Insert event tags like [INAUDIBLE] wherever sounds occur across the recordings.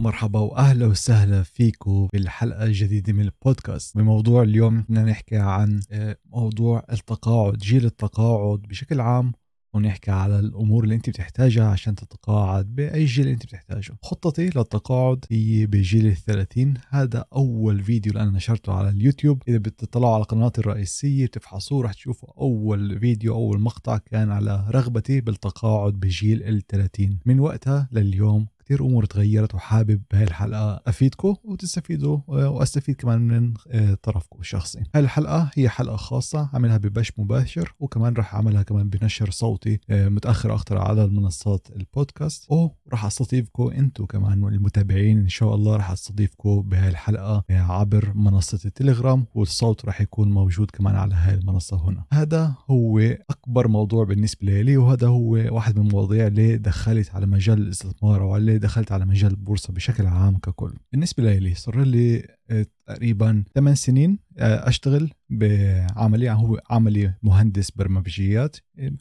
مرحبا وأهلا وسهلا فيكم بالحلقة الجديدة من البودكاست. بموضوع اليوم بدنا نحكي عن آه، موضوع التقاعد جيل التقاعد بشكل عام ونحكي على الأمور اللي أنت بتحتاجها عشان تتقاعد بأي جيل أنت بتحتاجه. خطتي للتقاعد هي بجيل الثلاثين. هذا أول فيديو اللي أنا نشرته على اليوتيوب. إذا بتطلعوا على قناتي الرئيسية بتفحصوه رح تشوفوا أول فيديو أول مقطع كان على رغبتي بالتقاعد بجيل الثلاثين. من وقتها لليوم كثير أمور تغيرت وحابب بهاي الحلقة أفيدكم وتستفيدوا آه، وأستفيد كمان من آه، طرفكم الشخصي. هاي الحلقة هي حلقة خاصة عملها ببش مباشر وكمان راح أعملها كمان بنشر صوتي آه، متأخر أكثر على المنصات البودكاست وراح أستضيفكم أنتم كمان المتابعين إن شاء الله راح أستضيفكم بهاي الحلقة عبر منصة التليجرام والصوت راح يكون موجود كمان على هاي المنصه هنا. هذا هو أكبر موضوع بالنسبة لي وهذا هو واحد من المواضيع اللي دخلت على مجال الاستثمار دخلت على مجال البورصة بشكل عام ككل. بالنسبة لي صار لي آه، تقريبا 8 سنين آه، أشتغل بعملي يعني هو عملي مهندس برمجيات.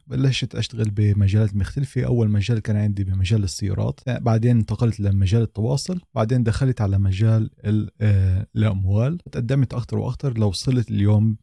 بلشت أشتغل بمجالات مختلفة. أول مجال كان عندي بمجال السيارات. آه، بعدين انتقلت لمجال التواصل. بعدين دخلت على مجال الأموال. تقدمت أكثر وأكثر لو وصلت اليوم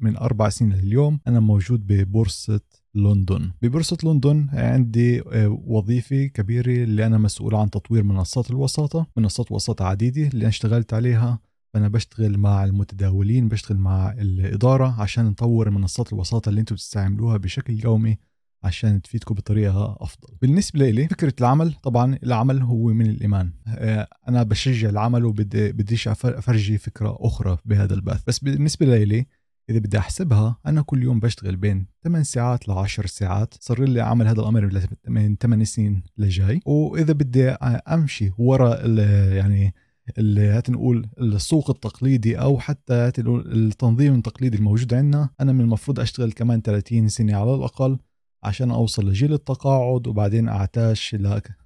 من أربع سنين لليوم أنا موجود ببورصة لندن. ببورصة لندن عندي آه، وظيفة كبيرة اللي أنا مسؤول عن تطوير منصات الوساطة منصات وساطة عديدة اللي أنا اشتغلت عليها. فأنا بشتغل مع المتداولين بشتغل مع الإدارة عشان نطور منصات الوساطة اللي أنتم بتستعملوها بشكل يومي عشان تفيدكم بطريقة أفضل. بالنسبة لي فكرة العمل طبعا العمل هو من الإيمان. آه، أنا بشجع العمل وبديش أفرجي فكرة أخرى بهذا البث. بس بالنسبة لي إذا بدي أحسبها أنا كل يوم بشتغل بين 8 ساعات ل 10 ساعات. صار لي عمل هذا الأمر من 8 سنين لجاي. وإذا بدي أمشي ورا يعني اللي نقول السوق التقليدي أو حتى التنظيم التقليدي الموجود عندنا أنا من المفروض أشتغل كمان 30 سنة على الأقل عشان أوصل لجيل التقاعد وبعدين أعتاش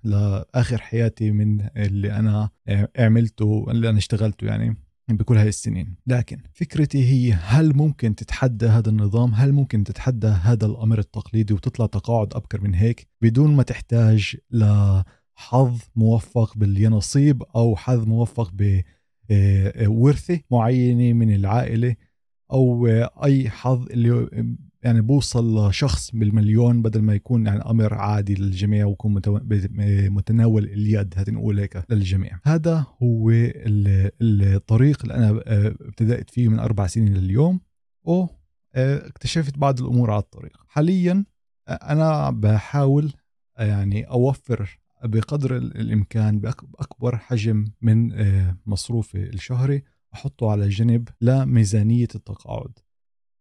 لآخر حياتي من اللي أنا عملته اللي أنا اشتغلته يعني. بكل هاي السنين. لكن فكرتي هي هل ممكن تتحدى هذا النظام؟ هل ممكن تتحدى هذا الأمر التقليدي وتطلع تقاعد أبكر من هيك بدون ما تحتاج لحظ موفق بالينصيب أو حظ موفق بورثة آه، معينة من العائلة أو أي حظ اللي يعني بوصل لشخص بالمليون بدل ما يكون يعني أمر عادي للجميع ويكون متناول اليد هات نقول هيك للجميع. هذا هو الطريق اللي أنا آه، ابتدأت فيه من أربع سنين لليوم. واكتشفت آه، بعض الأمور على الطريق. حاليا آه، أنا بحاول يعني أوفر بقدر الإمكان بأكبر حجم من مصروفي الشهري أحطه على جنب لميزانية التقاعد.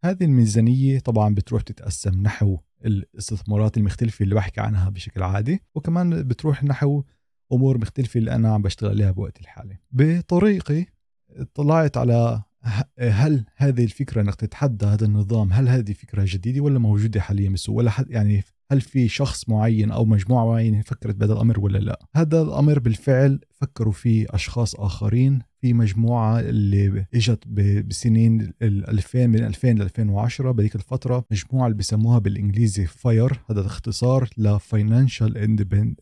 هذه الميزانية طبعا بتروح تتقسم نحو الاستثمارات المختلفة اللي بحكي عنها بشكل عادي وكمان بتروح نحو أمور مختلفة اللي أنا عم بشتغل عليها بوقت الحالي. بطريقي اطلعت على هل هذه الفكرة انك تتحدى هذا النظام هل هذه فكرة جديدة ولا موجودة حاليا بالسوق ولا حد يعني هل في شخص معين أو مجموعة معينة فكرت بهذا الأمر ولا لا؟ هذا الأمر بالفعل فكروا فيه أشخاص آخرين في مجموعة اللي إجت بسنين 2000 من 2000 ل 2010 بهيك الفترة مجموعة اللي بسموها بالإنجليزي FIRE هذا اختصار ل Financial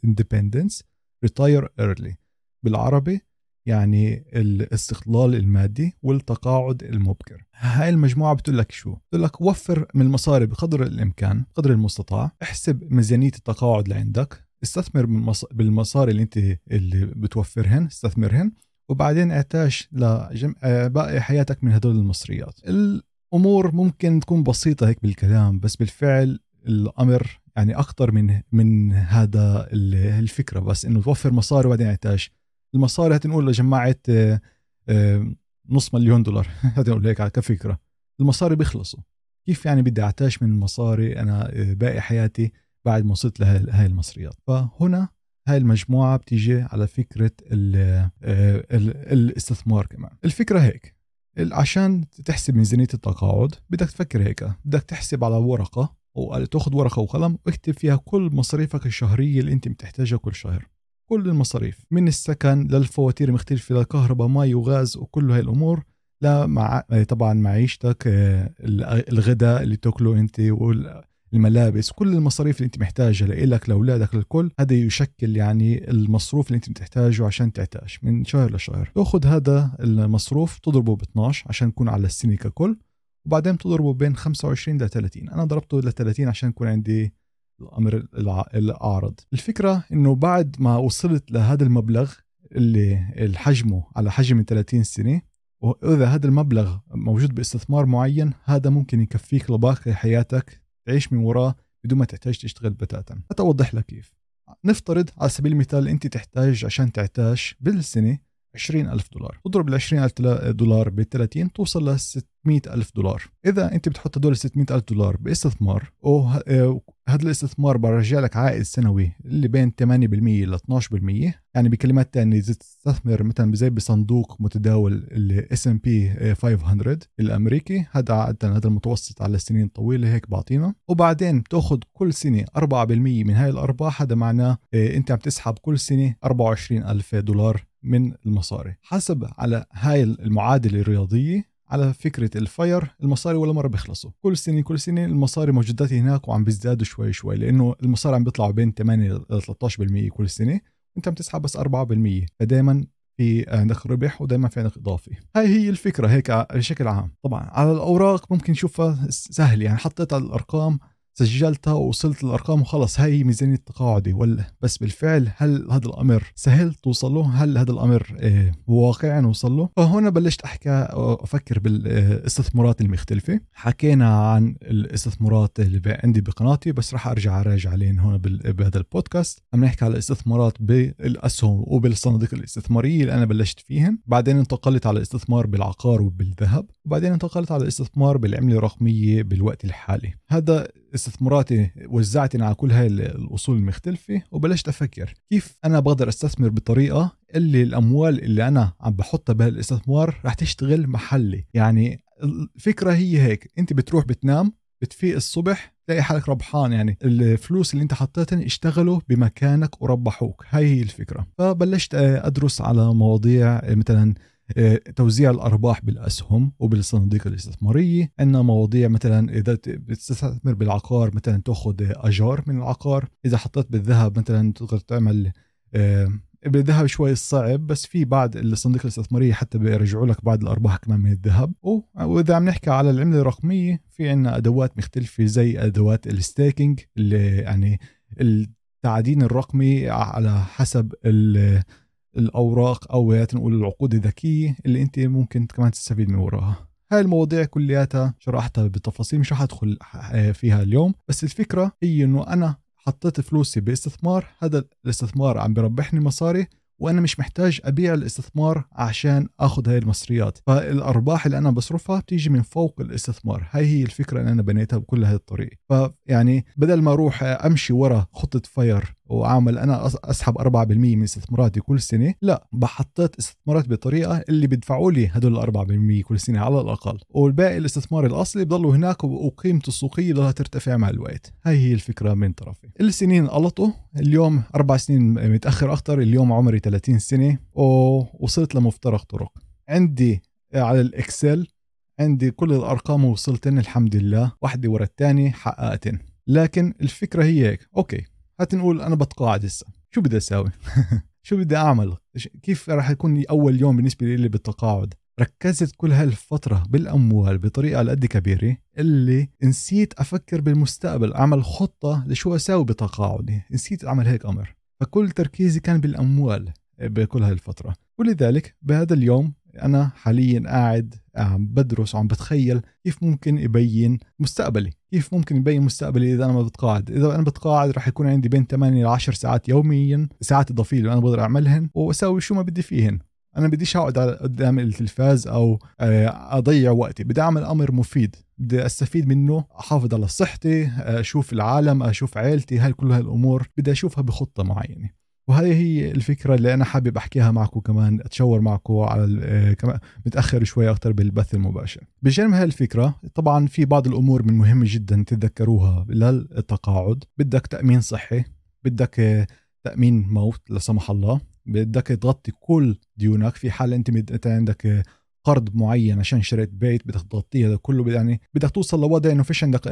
Independence Retire Early بالعربي يعني الاستقلال المادي والتقاعد المبكر. هاي المجموعة بتقول لك شو؟ بتقول لك وفر من المصاري بقدر الإمكان قدر المستطاع احسب ميزانية التقاعد اللي عندك استثمر بالمصاري اللي انت اللي بتوفرهن استثمرهن وبعدين اعتاش لباقي حياتك من هدول المصريات. الأمور ممكن تكون بسيطة هيك بالكلام بس بالفعل الأمر يعني أكثر من من هذا الفكرة بس إنه توفر مصاري وبعدين اعتاش. المصاري هتنقول لو جمعت آه، آه، نص مليون دولار. [LAUGHS] هتنقول هيك كفكره المصاري بيخلصوا. كيف يعني بدي أعتاش من المصاري أنا آه، باقي حياتي بعد ما وصلت لهي المصريات؟ فهنا هاي المجموعة بتيجي على فكرة ال ال الاستثمار كمان. الفكرة هيك. عشان تحسب ميزانية التقاعد بدك تفكر هيك. بدك تحسب على ورقة أو تأخذ ورقة وقلم واكتب فيها كل مصاريفك الشهرية اللي أنت بتحتاجها كل شهر. كل المصاريف من السكن للفواتير المختلفة للكهرباء مي وغاز وكل هاي الأمور لا مع طبعا معيشتك آه، الغداء اللي تاكله أنت الملابس كل المصاريف اللي أنت محتاجها لإلك لأولادك للكل هذا يشكل يعني المصروف اللي أنت بتحتاجه عشان تعتاش من شهر لشهر. تأخذ هذا المصروف تضربه ب 12 عشان يكون على السنة ككل وبعدين تضربه بين 25 ل 30 أنا ضربته ل 30 عشان يكون عندي الأمر الاعرض الفكرة إنه بعد ما وصلت لهذا المبلغ اللي الحجمه على حجم 30 سنة وإذا هذا المبلغ موجود باستثمار معين هذا ممكن يكفيك لباقي حياتك. تعيش من وراه بدون ما تحتاج تشتغل بتاتا. حتى اوضح لك كيف. نفترض على سبيل المثال أنت تحتاج عشان تعتاش بالسنة 20 ألف دولار. تضرب ال 20 ألف دولار ب 30 توصل ل 600 ألف دولار. إذا أنت بتحط هدول 600 ألف دولار باستثمار وهذا الاستثمار برجع لك عائد سنوي اللي بين 8% ل 12% يعني بكلمات ثانية إذا تستثمر مثلا زي بصندوق متداول ال S&P 500 الأمريكي هذا عاده هذا المتوسط على سنين طويلة هيك بعطينا. وبعدين بتأخذ كل سنة 4% من هاي الأرباح هذا معناه آه، أنت عم تسحب كل سنة 24 ألف دولار من المصاري. حسب على هاي المعادلة الرياضية على فكرة الفاير المصاري ولا مرة بيخلصوا. كل سنة كل سنة المصاري موجودات هناك وعم بيزدادوا شوي شوي لأنه المصاري عم بيطلعوا بين 8 ل 13% كل سنة وأنت عم تسحب بس 4% فدائما في عندك ربح ودائما في عندك اضافي هاي هي الفكرة هيك بشكل عام. طبعا على الأوراق ممكن نشوفها سهل. يعني حطيت على الأرقام سجلتها ووصلت للأرقام وخلص. هاي ميزانية التقاعدي ولا بس بالفعل هل هذا الأمر سهل توصل له؟ هل هذا الأمر آه، واقعي نوصل له؟ فهنا بلشت أحكي أفكر بالاستثمارات المختلفة، حكينا عن الاستثمارات اللي عندي بقناتي بس راح أرجع أراجع عليهم هون بهذا البودكاست، عم نحكي على الاستثمارات بالأسهم وبالصناديق الاستثمارية اللي أنا بلشت فيهم، بعدين انتقلت على الاستثمار بالعقار وبالذهب، وبعدين انتقلت على الاستثمار بالعملة الرقمية بالوقت الحالي، هذا استثماراتي وزعت على كل هاي الأصول المختلفة وبلشت أفكر كيف أنا بقدر أستثمر بطريقة اللي الأموال اللي أنا عم بحطها بهالاستثمار رح تشتغل محلي. يعني الفكرة هي هيك أنت بتروح بتنام بتفيق الصبح تلاقي حالك ربحان يعني الفلوس اللي أنت حطيتها اشتغلوا بمكانك وربحوك. هاي هي الفكرة. فبلشت أدرس على مواضيع مثلا توزيع الأرباح بالأسهم وبالصناديق الاستثمارية. عندنا مواضيع مثلا إذا بتستثمر بالعقار مثلا تأخذ أجار من العقار. إذا حطيت بالذهب مثلا تقدر تعمل آه، بالذهب شوي صعب بس في بعض الصناديق الاستثمارية حتى بيرجعوا لك بعض الأرباح كمان من الذهب. وإذا عم نحكي على العملة الرقمية في عندنا أدوات مختلفة زي أدوات الستيكينج اللي يعني التعدين الرقمي على حسب الأوراق أو نقول العقود الذكية اللي أنت ممكن كمان تستفيد من وراها. هاي المواضيع كلياتها شرحتها بتفاصيل مش رح أدخل فيها اليوم بس الفكرة هي إنه أنا حطيت فلوسي باستثمار. هذا الاستثمار عم بربحني مصاري وأنا مش محتاج أبيع الاستثمار عشان آخذ هاي المصريات. فالأرباح اللي أنا بصرفها بتيجي من فوق الاستثمار. هاي هي الفكرة اللي أنا بنيتها بكل هاي الطريقة فيعني بدل ما أروح أمشي ورا خطة فاير وعامل أنا أسحب 4% من استثماراتي كل سنة لا بحطيت استثمارات بطريقة اللي بيدفعوا لي هدول ال 4% كل سنة على الأقل. والباقي الاستثمار الأصلي بضلوا هناك وقيمته السوقية ضلها ترتفع مع الوقت. هاي هي الفكرة من طرفي. السنين قلطوا اليوم أربع سنين متأخر أكثر اليوم عمري 30 سنة ووصلت لمفترق طرق. عندي على ال Excel عندي كل الأرقام وصلتن الحمد لله. واحدة ورا الثانية حققتن. لكن الفكرة هي هيك okay هات نقول أنا بتقاعد هسه شو بدي أساوي؟ [LAUGHS] شو بدي أعمل؟ كيف راح يكون أول يوم بالنسبة لي بالتقاعد؟ ركزت كل هالفترة بالأموال بطريقة على قد كبيرة اللي نسيت أفكر بالمستقبل أعمل خطة لشو أساوي بتقاعدي. نسيت أعمل هيك أمر. فكل تركيزي كان بالأموال. بكل هالفترة ولذلك بهذا اليوم أنا حاليا قاعد عم بدرس وعم بتخيل كيف ممكن يبين مستقبلي. كيف ممكن يبين مستقبلي إذا أنا ما بتقاعد. إذا أنا بتقاعد رح يكون عندي بين 8 ل 10 ساعات يوميا ساعات إضافية اللي أنا بقدر أعملهن وأسوي شو ما بدي فيهن. أنا بديش أقعد قدام التلفاز أو آه، أضيع وقتي. بدي أعمل أمر مفيد. بدي أستفيد منه أحافظ على صحتي أشوف العالم أشوف عائلتي هاي كل هالامور بدي أشوفها بخطة معينة. وهذه هي الفكرة اللي أنا حابب أحكيها معكم كمان أتشاور معكم على آه، كمان متأخر شوي أكثر بالبث المباشر. بجانب هاي الفكرة طبعا في بعض الأمور من مهمة جدا تتذكروها للتقاعد بدك تأمين صحي بدك آه، تأمين موت لا سمح الله. بدك تغطي كل ديونك. في حال أنت عندك آه، قرض معين عشان شريت بيت بدك تغطيه هذا كله يعني بدك توصل لوضع إنه فيش عندك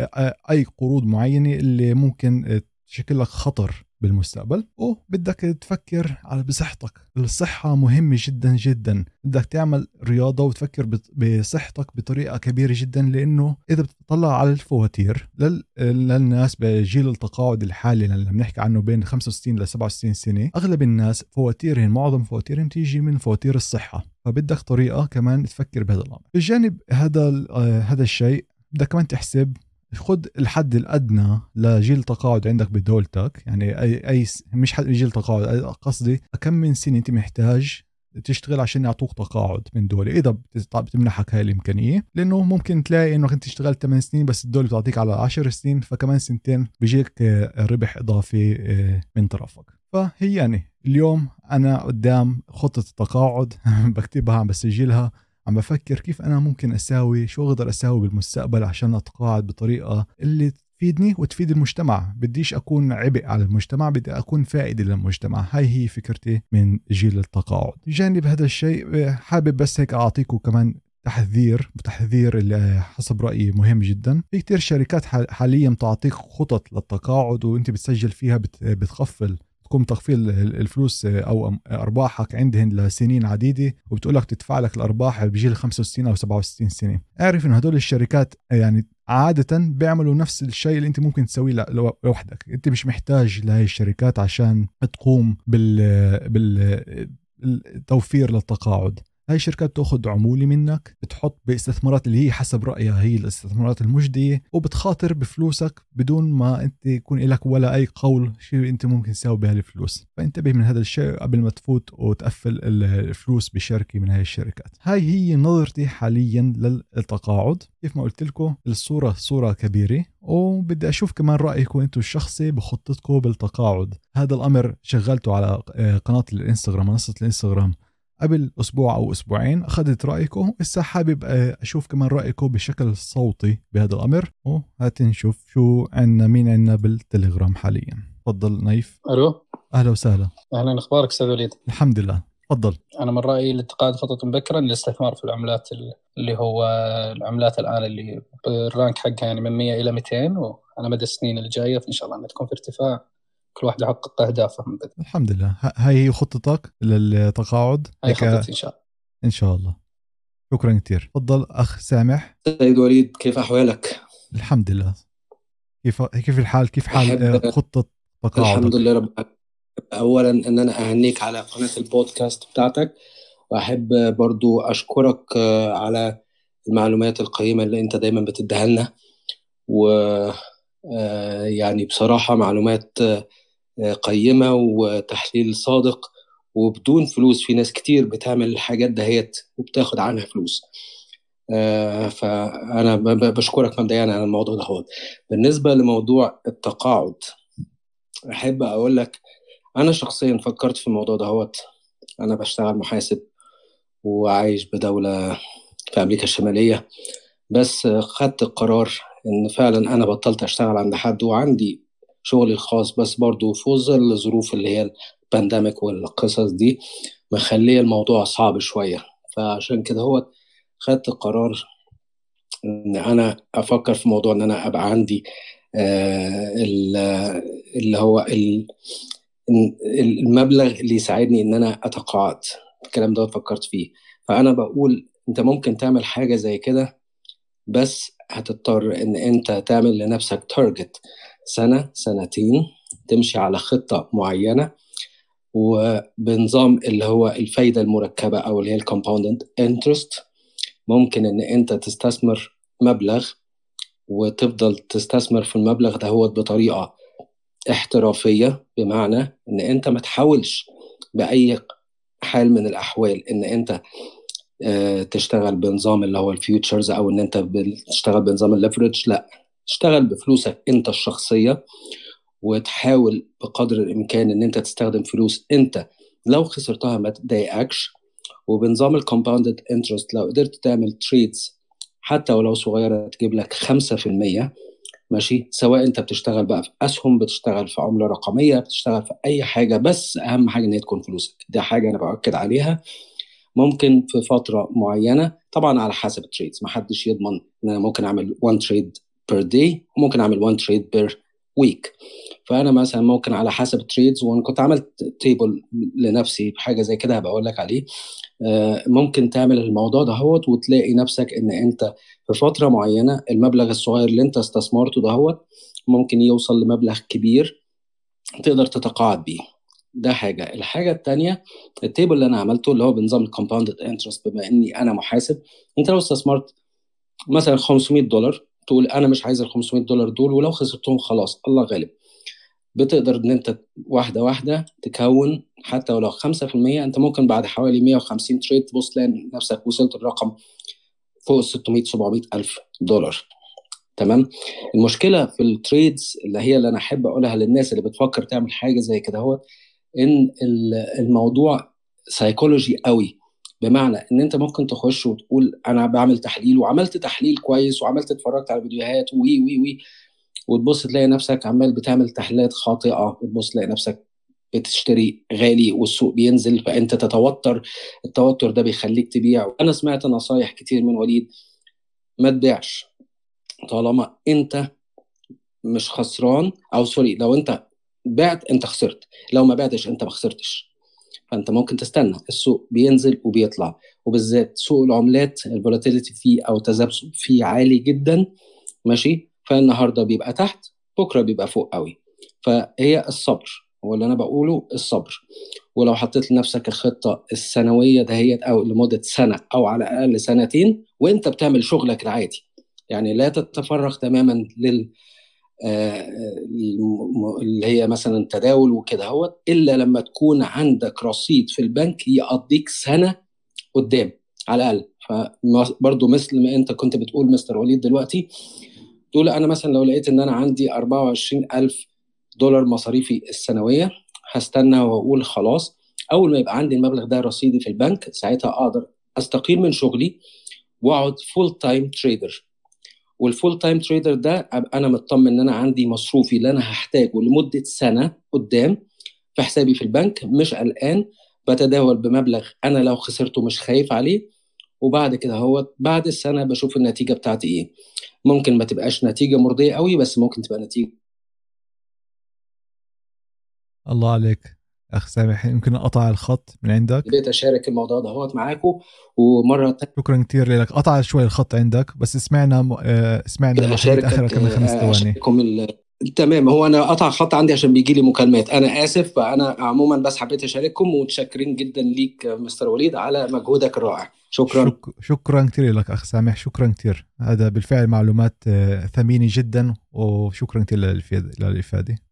أي قروض معينة اللي ممكن تشكل لك خطر. بالمستقبل. وبدك تفكر على بصحتك. الصحة مهمة جدا جدا. بدك تعمل رياضة وتفكر بصحتك بطريقة كبيرة جدا لأنه إذا بتطلع على الفواتير لل... للناس بجيل التقاعد الحالي اللي بنحكي عنه بين 65 ل 67 سنة أغلب الناس فواتيرهم معظم فواتيرهم تيجي من فواتير الصحة. فبدك طريقة كمان تفكر بهذا الأمر. بجانب هذا آه، هذا الشيء بدك كمان تحسب خد الحد الأدنى لجيل تقاعد عندك بدولتك. يعني أي أي مش حد جيل تقاعد قصدي كم من سنة أنت محتاج تشتغل عشان يعطوك تقاعد من دولة إذا بتمنحك هاي الإمكانية. لأنه ممكن تلاقي إنه أنت اشتغلت 8 سنين بس الدولة بتعطيك على 10 سنين فكمان سنتين بيجيك آه، ربح إضافي آه، من طرفك. فهي يعني اليوم أنا قدام خطة التقاعد [LAUGHS] بكتبها عم بسجلها. عم بفكر كيف أنا ممكن أساوي شو أقدر أساوي بالمستقبل عشان أتقاعد بطريقة اللي تفيدني وتفيد المجتمع. بديش أكون عبء على المجتمع بدي أكون فائدة للمجتمع. هاي هي فكرتي من جيل التقاعد. بجانب هذا الشيء حابب بس هيك أعطيكم كمان تحذير تحذير اللي حسب رأيي مهم جدا. في كتير شركات حاليا تعطيك خطط للتقاعد وأنت بتسجل فيها بتخفل تقوم تخفيض الفلوس أو أرباحك عندهن لسنين عديدة وبتقول لك تدفع لك الأرباح بجيل 65 أو 67 سنة. اعرف انه هدول الشركات يعني عادة بيعملوا نفس الشيء اللي أنت ممكن تسويه لوحدك. أنت مش محتاج لهي الشركات عشان تقوم بال بالتوفير للتقاعد. هاي الشركات تاخذ عمولة منك بتحط باستثمارات اللي هي حسب رأيها هي الاستثمارات المجدية وبتخاطر بفلوسك بدون ما أنت يكون لك ولا أي قول شو أنت ممكن تساوي بهالفلوس. الفلوس فانتبه من هذا الشيء قبل ما تفوت وتقفل الفلوس بشركة من هاي الشركات. هاي هي نظرتي حاليا للتقاعد. كيف ما قلت لكم الصورة صورة كبيرة وبدي أشوف كمان رأيكم أنتم الشخصي بخطتكم بالتقاعد. هذا الأمر شغلته على قناة الإنستغرام منصة الإنستغرام. قبل أسبوع أو أسبوعين أخذت رأيكم هسه حابب آه، أشوف كمان رأيكم بشكل صوتي بهذا الأمر وهات نشوف شو عندنا مين عندنا بالتليجرام حاليا. تفضل نايف. ألو. أهلا وسهلا. أهلا أخبارك أستاذ وليد؟ الحمد لله. تفضل. أنا من رأيي الاتقاد خطط مبكرا للاستثمار في العملات اللي هو العملات الآن اللي الرانك حقها يعني من 100 إلى 200 وعلى مدى السنين الجايه فإن شاء الله أنها تكون في ارتفاع. كل واحد يحقق أهدافه. الحمد لله. هاي هي خطتك للتقاعد؟ هاي خطتي إن شاء الله. إن شاء الله. شكرا كثير تفضل أخ سامح. سيد وليد كيف أحوالك؟ الحمد لله. كيف كيف الحال؟ كيف حال خطة تقاعدك؟ الحمد لله رب اولا إن أنا أهنيك على قناة البودكاست بتاعتك وأحب برضو أشكرك على المعلومات القيمة اللي أنت دايما بتديها لنا. و آه، يعني بصراحة معلومات قيمة وتحليل صادق وبدون فلوس. في ناس كتير بتعمل الحاجات دهيت وبتاخد عنها فلوس. آه فأنا بشكرك مبدئيا على الموضوع ده بالنسبة لموضوع التقاعد أحب أقول لك أنا شخصيا فكرت في الموضوع ده أنا بشتغل محاسب وعايش بدولة في أمريكا الشمالية بس خدت القرار إن فعلا أنا بطلت أشتغل عند حد وعندي شغلي الخاص بس برضو ظل الظروف اللي هي البانديميك والقصص دي مخلية الموضوع صعب شوية. فعشان كده هو خدت القرار إن أنا أفكر في موضوع إن أنا أبقى عندي آه اللي هو المبلغ اللي يساعدني إن أنا أتقاعد. الكلام ده فكرت فيه. فأنا بقول أنت ممكن تعمل حاجة زي كده بس هتضطر إن أنت تعمل لنفسك target سنة سنتين تمشي على خطة معينة وبنظام اللي هو الفايدة المركبة أو اللي هي ال compound interest ممكن إن أنت تستثمر مبلغ وتفضل تستثمر في المبلغ ده هو بطريقة احترافية بمعنى إن أنت ما تحاولش بأي حال من الأحوال إن أنت آه، تشتغل بنظام اللي هو ال futures أو إن أنت تشتغل بنظام ال leverage لأ. اشتغل بفلوسك انت الشخصية وتحاول بقدر الإمكان إن أنت تستخدم فلوس أنت. لو خسرتها ما تضايقكش. وبنظام ال compounded interest لو قدرت تعمل trades حتى ولو صغيرة تجيب لك 5% ماشي؟ سواء أنت بتشتغل بقى في أسهم بتشتغل في عملة رقمية بتشتغل في أي حاجة بس أهم حاجة إن هي تكون فلوسك. دي حاجة أنا بأكد عليها. ممكن في فترة معينة طبعا على حسب ال trades ما حدش يضمن إن أنا ممكن أعمل 1 trade per day وممكن أعمل 1 trade per week فأنا مثلا ممكن على حسب ال trades وأنا كنت عملت table لنفسي بحاجه زي كده هبقى أقول لك عليه. آه، ممكن تعمل الموضوع دهوت وتلاقي نفسك إن أنت في فترة معينة المبلغ الصغير اللي أنت استثمرته دهوت ممكن يوصل لمبلغ كبير تقدر تتقاعد بيه. ده حاجة. الحاجة الثانية ال table اللي أنا عملته اللي هو بنظام ال compounded interest بما إني أنا محاسب أنت لو استثمرت مثلا 500 دولار تقول أنا مش عايز ال 500 دولار دول ولو خسرتهم خلاص الله غالب. بتقدر إن أنت واحدة واحدة تكون حتى ولو 5% أنت ممكن بعد حوالي 150 trade تبص تلاقي نفسك وصلت الرقم فوق 600 700 ألف دولار. تمام؟ المشكلة في ال trades اللي هي اللي أنا أحب أقولها للناس اللي بتفكر تعمل حاجة زي كده هو إن الموضوع سايكولوجي قوي. بمعنى إن أنت ممكن تخش وتقول أنا بعمل تحليل وعملت تحليل كويس وعملت اتفرجت على فيديوهات وي وي وي وتبص تلاقي نفسك عمال بتعمل تحليلات خاطئة وتبص تلاقي نفسك بتشتري غالي والسوق بينزل فأنت تتوتر التوتر ده بيخليك تبيع. أنا سمعت نصايح كتير من وليد ما تبيعش طالما أنت مش خسران أو sorry لو أنت بعت أنت خسرت لو ما بعتش أنت ما خسرتش. فأنت ممكن تستنى. السوق بينزل وبيطلع. وبالذات سوق العملات ال volatility فيه أو التذبذب فيه عالي جدا. ماشي؟ فالنهاردة بيبقى تحت بكرة بيبقى فوق قوي. فهي الصبر. هو اللي أنا بقوله الصبر. ولو حطيت لنفسك الخطة السنوية دهيت أو لمدة سنة أو على الأقل سنتين وأنت بتعمل شغلك العادي. يعني لا تتفرغ تماما لل اللي هي مثلا تداول وكده هو إلا لما تكون عندك رصيد في البنك يقضيك سنة قدام على الأقل. فبرضه مثل ما أنت كنت بتقول مستر وليد دلوقتي تقول أنا مثلا لو لقيت إن أنا عندي 24000 دولار مصاريفي السنوية هستنى وأقول خلاص. أول ما يبقى عندي المبلغ ده رصيدي في البنك ساعتها أقدر أستقيل من شغلي وأقعد full time trader وال full time trader ده ابقى أنا مطمن إن أنا عندي مصروفي اللي أنا هحتاجه لمدة سنة قدام في حسابي في البنك مش قلقان بتداول بمبلغ أنا لو خسرته مش خايف عليه. وبعد كده هو بعد السنة بشوف النتيجة بتاعتي إيه. ممكن ما تبقاش نتيجة مرضية قوي بس ممكن تبقى نتيجة الله عليك. أخ سامح يمكن أقطع الخط من عندك؟ بديت أشارك الموضوع ده هو معاكم ومرة تانية شكرا كثير لك. قطع شوي الخط عندك بس سمعنا آه، سمعنا لحد اخر كم خمس آه، ثواني. تمام. هو أنا قطع الخط عندي عشان بيجي لي مكالمات. أنا آسف فانا عموما بس حبيت أشارككم ومتشكرين جدا ليك مستر وليد على مجهودك الرائع. شكرا. شك... شكرا كثير لك أخ سامح شكرا كثير هذا بالفعل معلومات آه، ثمينة جدا وشكرا كثير للافاده إيه،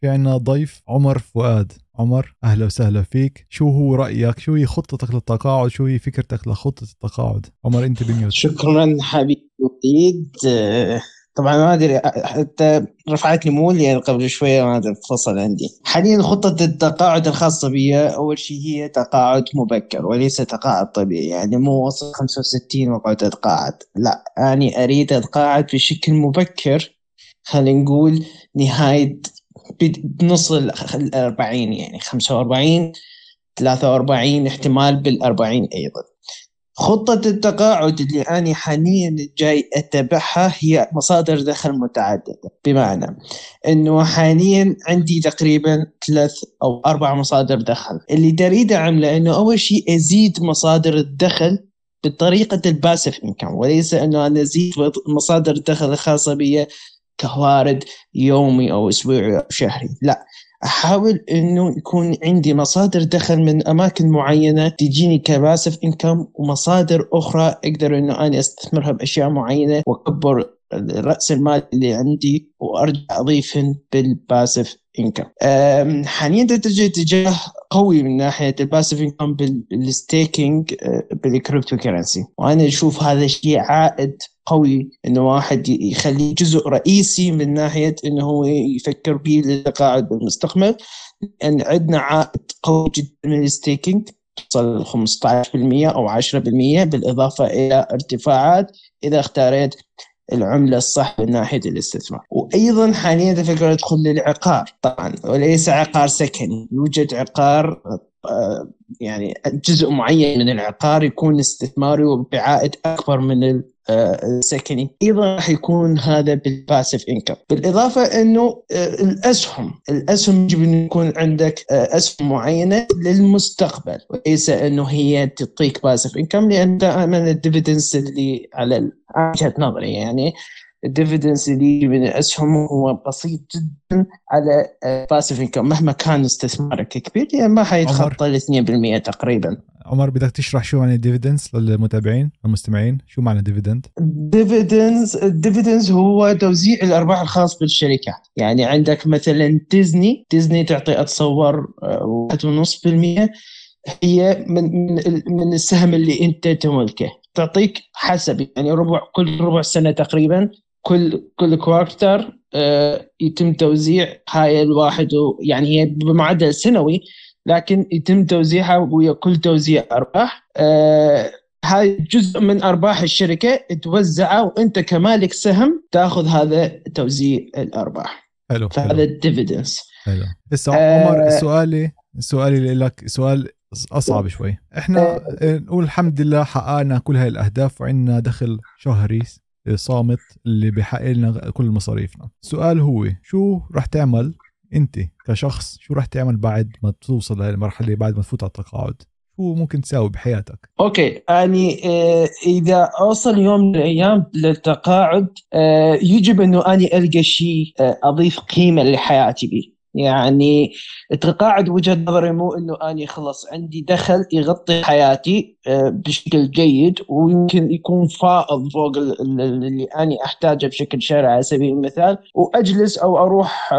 في عنا ضيف عمر فؤاد. عمر أهلا وسهلا فيك. شو هو رأيك؟ شو هي خطتك للتقاعد؟ شو هي فكرتك لخطة التقاعد؟ عمر أنت بميوت شكرا حبيبي وليد آه، طبعا ما أدري حتى رفعت لي مول يعني قبل شوية ما أدري فصل عندي. حاليا خطة التقاعد الخاصة بي أول شيء هي تقاعد مبكر وليس تقاعد طبيعي يعني مو وصل 65 واقعد اتقاعد لا اني أريد أتقاعد بشكل مبكر خلينا نقول نهاية بنص ال 40 يعني 45 43 احتمال بال 40 أيضا. خطة التقاعد اللي أنا حاليا جاي أتبعها هي مصادر دخل متعددة. بمعنى أنه حاليا عندي تقريبا ثلاث أو أربع مصادر دخل. اللي تريد أعمله أنه أول شيء أزيد مصادر الدخل بطريقة الباسف إنكم وليس أنه أنا أزيد مصادر الدخل الخاصة بي كوارد يومي أو أسبوعي أو شهري. لا أحاول إنه يكون عندي مصادر دخل من أماكن معينة تجيني ك passive income ومصادر أخرى أقدر إنه أنا أستثمرها بأشياء معينة وأكبر راس المال اللي عندي وأرجع أضيفهن بال passive income. حاليا تتجه اتجاه قوي من ناحية ال passive income بال staking بال cryptocurrency وأنا أشوف هذا شيء عائد قوي إنه واحد يخليه جزء رئيسي من ناحية إنه هو يفكر به للتقاعد بالمستقبل. لأن عندنا عائد قوي جدا من ال staking تصل 15% أو 10% بالإضافة إلى ارتفاعات. إذا اختاريت العملة الصح من ناحية الاستثمار. وأيضا حاليا تفكر أدخل للعقار طبعا وليس عقار سكني يوجد عقار آه، يعني جزء معين من العقار يكون استثماري وبعائد أكبر من السكني أيضا راح يكون هذا بال passive income بالإضافة إنه الأسهم الأسهم يجب أن يكون عندك أسهم معينة للمستقبل. وليس إنه هي تعطيك passive income لأن دائما ال dividends اللي على وجهة نظري يعني ال dividends اللي يجي من الاسهم هو بسيط جدا على passive income مهما كان استثمارك كبير يعني ما حيتخطى ال 2% تقريبا. عمر بدك تشرح شو معنى dividends للمتابعين المستمعين شو معنى dividend dividends ال dividends هو توزيع الأرباح الخاص بالشركات. يعني عندك مثلا ديزني ديزني تعطي أتصور 1.5% هي من من من السهم اللي أنت تملكه. تعطيك حسب يعني ربع كل ربع سنة تقريبا كل كل quarter آه يتم توزيع هاي الواحد يعني هي بمعدل سنوي لكن يتم توزيعها ويا كل توزيع أرباح. آه هاي جزء من أرباح الشركة توزعه وأنت كمالك سهم تاخذ هذا توزيع الأرباح. حلو هذا ال dividends حلو. هسه عمر سؤالي سؤالي لك سؤال أصعب شوي. إحنا نقول الحمد لله حققنا كل هاي الأهداف وعندنا دخل شهري صامت اللي بيحقق لنا كل مصاريفنا. السؤال هو شو رح تعمل انت كشخص؟ شو رح تعمل بعد ما توصل للمرحله بعد ما تفوت على التقاعد؟ شو ممكن تساوي بحياتك؟ أوكي يعني إذا أوصل يوم من الأيام للتقاعد يجب انه أني ألقى شيء أضيف قيمة لحياتي به يعني التقاعد وجهة نظري مو إنه أني خلص عندي دخل يغطي حياتي بشكل جيد ويمكن يكون فائض فوق اللي أني أحتاجه بشكل شرعي على سبيل المثال وأجلس أو أروح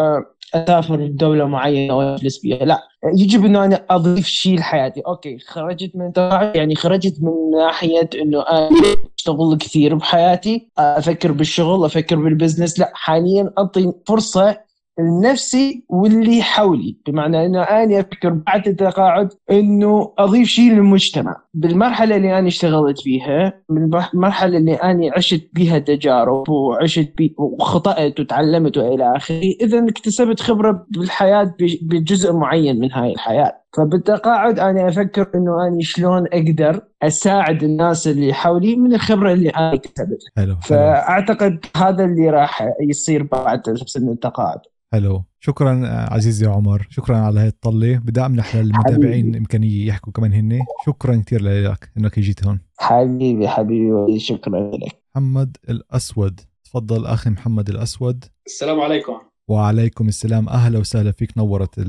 أسافر لدولة معينة وأجلس فيها. لا يجب إنه أنا أضيف شيء لحياتي. okay خرجت من يعني خرجت من ناحية إنه أنا أشتغل كثير بحياتي أفكر بالشغل أفكر بال business. لا حاليا أعطي فرصة لنفسي واللي حولي. بمعنى إنه أنا أفكر بعد التقاعد إنه أضيف شيء للمجتمع. بالمرحلة اللي أنا اشتغلت فيها من المرحلة اللي أنا عشت بها تجارب وعشت بي وخطأت وتعلمت وإلى آخره اذا اكتسبت خبرة بالحياة بجزء معين من هاي الحياة. فبالتقاعد أنا أفكر إنه أنا شلون أقدر أساعد الناس اللي حولي من الخبرة اللي أنا اكتسبتها حلو فأعتقد هذا اللي راح يصير بعد سن التقاعد. حلو. شكرا عزيزي عمر. شكرا على هاي الطلة بدي امنح للمتابعين امكانيه يحكوا كمان هن شكرا كثير لك إنك جيت هون. حبيبي حبيبي شكرا لك. محمد الأسود. تفضل أخي محمد الأسود. السلام عليكم. وعليكم السلام. أهلا وسهلا فيك. نورت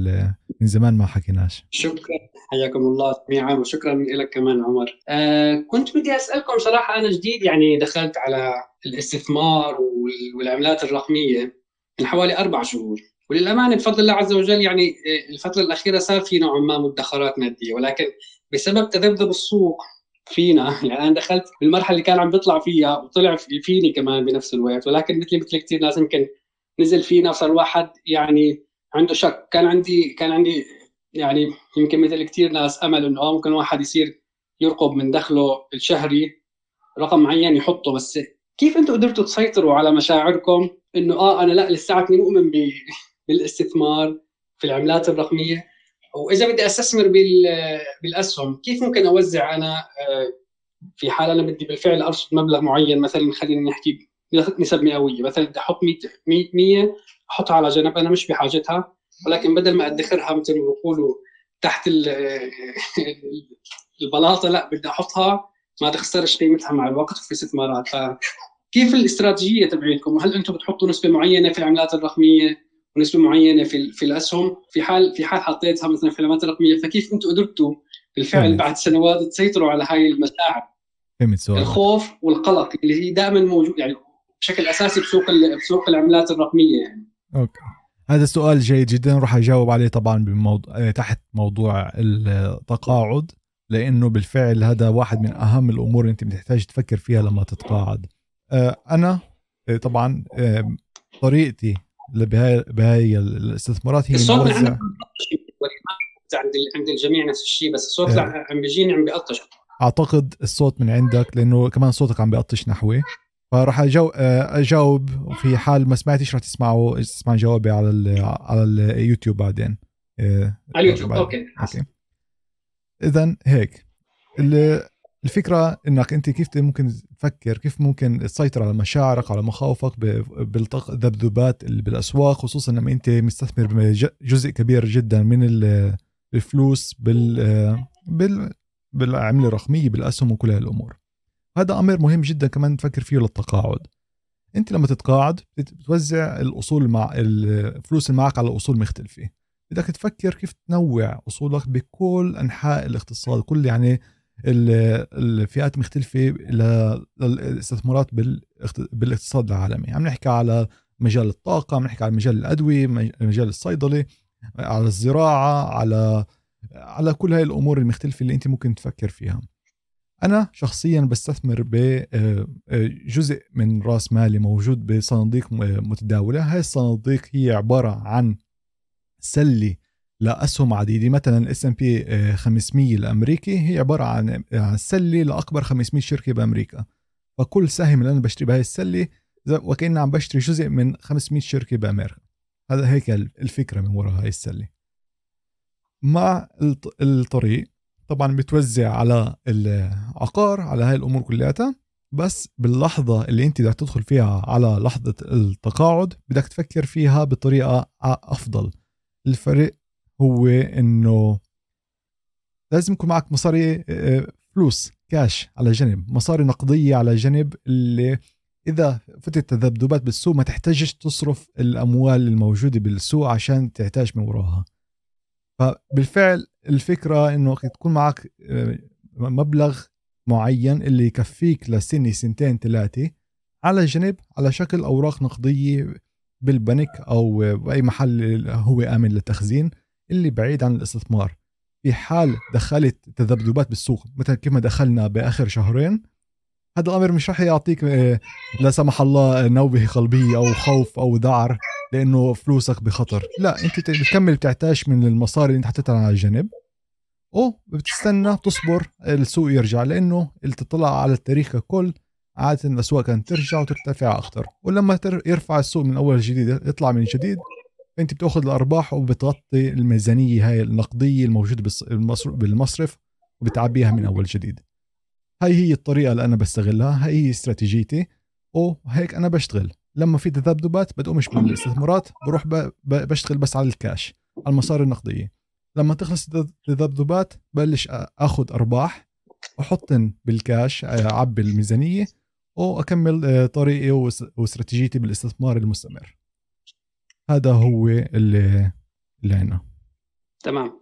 من زمان ما حكيناش. شكرا. حياكم الله جميعا وشكرا لك كمان عمر. آه كنت بدي أسألكم صراحة أنا جديد يعني دخلت على الاستثمار والعملات الرقمية من حوالي أربع شهور. وللأمانة بفضل الله عز وجل يعني الفترة الأخيرة صار في نوع ما مدخرات مادية. ولكن بسبب تذبذب السوق فينا [LAUGHS] يعني أنا دخلت بالمرحلة اللي كان عم بيطلع فيها وطلع فيني كمان بنفس الوقت. ولكن مثلي مثل كثير ناس يمكن نزل فينا وصار الواحد يعني عنده شك. كان عندي كان عندي يعني يمكن مثل كثير ناس أمل إنه آه ممكن واحد يصير يرقب من دخله الشهري رقم معين يحطه. بس كيف أنتم قدرتوا تسيطروا على مشاعركم إنه آه أنا لا لساتني مؤمن بالاستثمار في العملات الرقمية؟ وإذا بدي أستثمر بالأسهم كيف ممكن أوزع أنا في حال أنا بدي بالفعل أرصد مبلغ معين؟ مثلا خلينا نحكي نسب مئوية. مثلا بدي أحط 100 100 أحطها على جنب أنا مش بحاجتها ولكن بدل ما أدخرها مثل ما بيقولوا تحت [LAUGHS] البلاطة لا بدي أحطها ما تخسرش قيمتها مع الوقت في استثمارات كيف الاستراتيجية تبعيتكم؟ وهل أنتم بتحطوا نسبة معينة في العملات الرقمية ونسبة معينة في في الأسهم؟ في حال في حال حطيتها مثلا في العملات الرقمية فكيف أنتم قدرتوا بالفعل بعد سنوات تسيطروا على هاي المشاعر فهمت سؤال الخوف والقلق اللي هي دائما موجود يعني بشكل أساسي بسوق بسوق العملات الرقمية يعني. أوكي. هذا السؤال جيد جدا. راح أجاوب عليه طبعا بموضوع تحت موضوع التقاعد لأنه بالفعل هذا واحد من أهم الأمور اللي أنت بتحتاج تفكر فيها لما تتقاعد. أنا طبعا طريقتي بهاي بهاي الاستثمارات هي الصوت موزع عند عند الجميع نفس الشيء بس الصوت. عم بيجيني عم بيقطش. أعتقد الصوت من عندك لأنه كمان صوتك عم بيقطش نحوي. فراح أجاوب, أجاوب في حال ما سمعتش راح تسمعوا تسمع جوابي على ال على اليوتيوب بعدين. على اليوتيوب أوكي أوكي. اذا هيك. الفكرة إنك أنت كيف ممكن تفكر كيف ممكن تسيطر على مشاعرك على مخاوفك بالذبذبات اللي بالأسواق خصوصا لما أنت مستثمر بجزء كبير جدا من الفلوس بال بال بالعملة الرقمية بالأسهم وكل هالأمور. هذا أمر مهم جدا كمان تفكر فيه للتقاعد. أنت لما تتقاعد بتوزع الأصول مع الفلوس اللي معك على أصول مختلفة. بدك تفكر كيف تنوع أصولك بكل أنحاء الاقتصاد كل يعني الفئات مختلفة للاستثمارات بالاقتصاد العالمي. عم نحكي على مجال الطاقة عم نحكي على مجال الأدوية مجال الصيدلة على الزراعة على على كل هاي الأمور المختلفة اللي أنت ممكن تفكر فيها. أنا شخصيا بستثمر بجزء من رأس مالي موجود بصناديق متداولة. هاي الصناديق هي عبارة عن سلة لأسهم عديدة. مثلا ال S&P 500 الأمريكي هي عبارة عن سلة لأكبر 500 شركة بأمريكا. فكل سهم اللي أنا بشتري بهاي السلة وكأني عم بشتري جزء من 500 شركة بأمريكا. هذا هيك الفكرة من وراء هاي السلة. مع الطريق طبعا بتوزع على العقار على هاي الأمور كلياتها. بس باللحظة اللي أنت بدك تدخل فيها على لحظة التقاعد بدك تفكر فيها بطريقة أفضل. الفرق هو إنه لازم يكون معك مصاري آه، فلوس كاش على جنب مصاري نقدية على جنب اللي إذا فتت تذبذبات بالسوق ما تحتاجش تصرف الأموال الموجودة بالسوق عشان تحتاج من وراها. فبالفعل الفكرة إنه تكون معك آه، مبلغ معين اللي يكفيك لسنه سنتين ثلاثة على جنب على شكل أوراق نقدية بالبنك أو بأي محل هو آمن للتخزين اللي بعيد عن الاستثمار. في حال دخلت تذبذبات بالسوق مثل كيف ما دخلنا بآخر شهرين هذا الأمر مش رح يعطيك آه، لا سمح الله نوبة قلبية أو خوف أو ذعر. لأنه فلوسك بخطر. لا أنت بتكمل بتعتاش من المصاري اللي أنت حطيتها على الجنب. أو بتستنى تصبر السوق يرجع لأنه اللي تطلع على التاريخ ككل عادة الأسواق كانت ترجع وترتفع أكثر ولما يرفع السوق من أول جديد يطلع من جديد أنت بتأخذ الأرباح وبتغطي الميزانية هاي النقدية الموجودة بالمصرف وبتعبيها من أول جديد. هاي هي الطريقة اللي أنا بستغلها هاي هي استراتيجيتي. وهيك أنا بشتغل. لما في تذبذبات بدقومش [LAUGHS] بالاستثمارات بروح بشتغل بس على الكاش على المصاري النقدية. لما تخلص التذبذبات بلش آخذ أرباح واحطن بالكاش أعبي الميزانية واكمل طريقي واستراتيجيتي بالاستثمار المستمر. هذا هو اللي اللي عنا. تمام.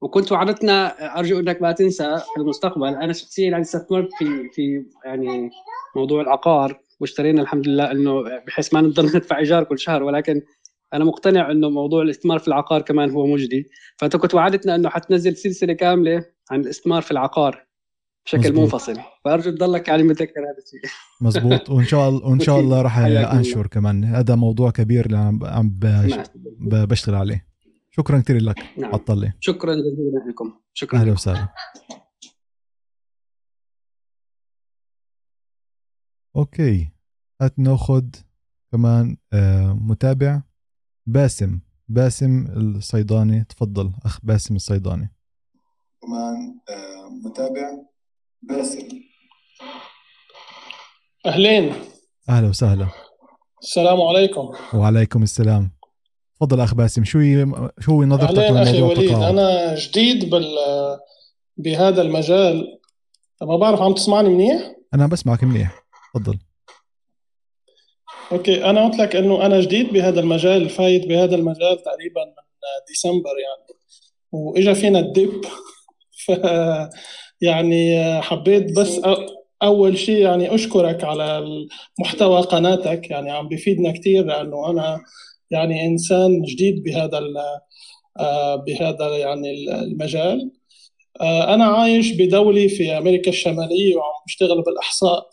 وكنت وعدتنا أرجو إنك ما تنسى في المستقبل أنا شخصيا يعني استثمرت في في يعني موضوع العقار. واشترينا الحمد لله إنه بحيث ما نضل [LAUGHS] ندفع إيجار كل شهر ولكن أنا مقتنع إنه موضوع الاستثمار في العقار كمان هو مجدي. فأنت كنت وعدتنا إنه حتنزل سلسلة كاملة عن الاستثمار في العقار بشكل مزبوط. منفصل. فأرجو تضلك يعني متذكر هذا الشيء. [LAUGHS] مزبوط وإن شاء الله وإن شاء الله راح [LAUGHS] أنشر كمان. هذا موضوع كبير اللي عم نعم. بشتغل عليه. شكرا كثير لك نعم. عطلي شكرا جزيلا لكم. شكرا. أهلا وسهلا. أوكي. هات ناخذ كمان آه، متابع. باسم. باسم الصيداني. تفضل أخ باسم الصيداني. كمان آه، متابع. باسم. أهلين. أهلا وسهلا. السلام عليكم. وعليكم السلام. تفضل أخ باسم. شو شو هو نظرتك لموضوع أخي وليد. أنا جديد بال بهذا المجال. ما بعرف عم تسمعني منيح؟ أنا بسمعك منيح. تفضل. أوكي أنا قلت لك إنه أنا جديد بهذا المجال فايت بهذا المجال تقريبا من ديسمبر يعني. وإجا فينا ال dip [LAUGHS] ف يعني حبيت بس أول شيء يعني أشكرك على محتوى قناتك يعني عم بيفيدنا كثير لأنه أنا يعني إنسان جديد بهذا آه، بهذا يعني المجال. آه، أنا عايش بدولة في أمريكا الشمالية وعم بشتغل بالإحصاء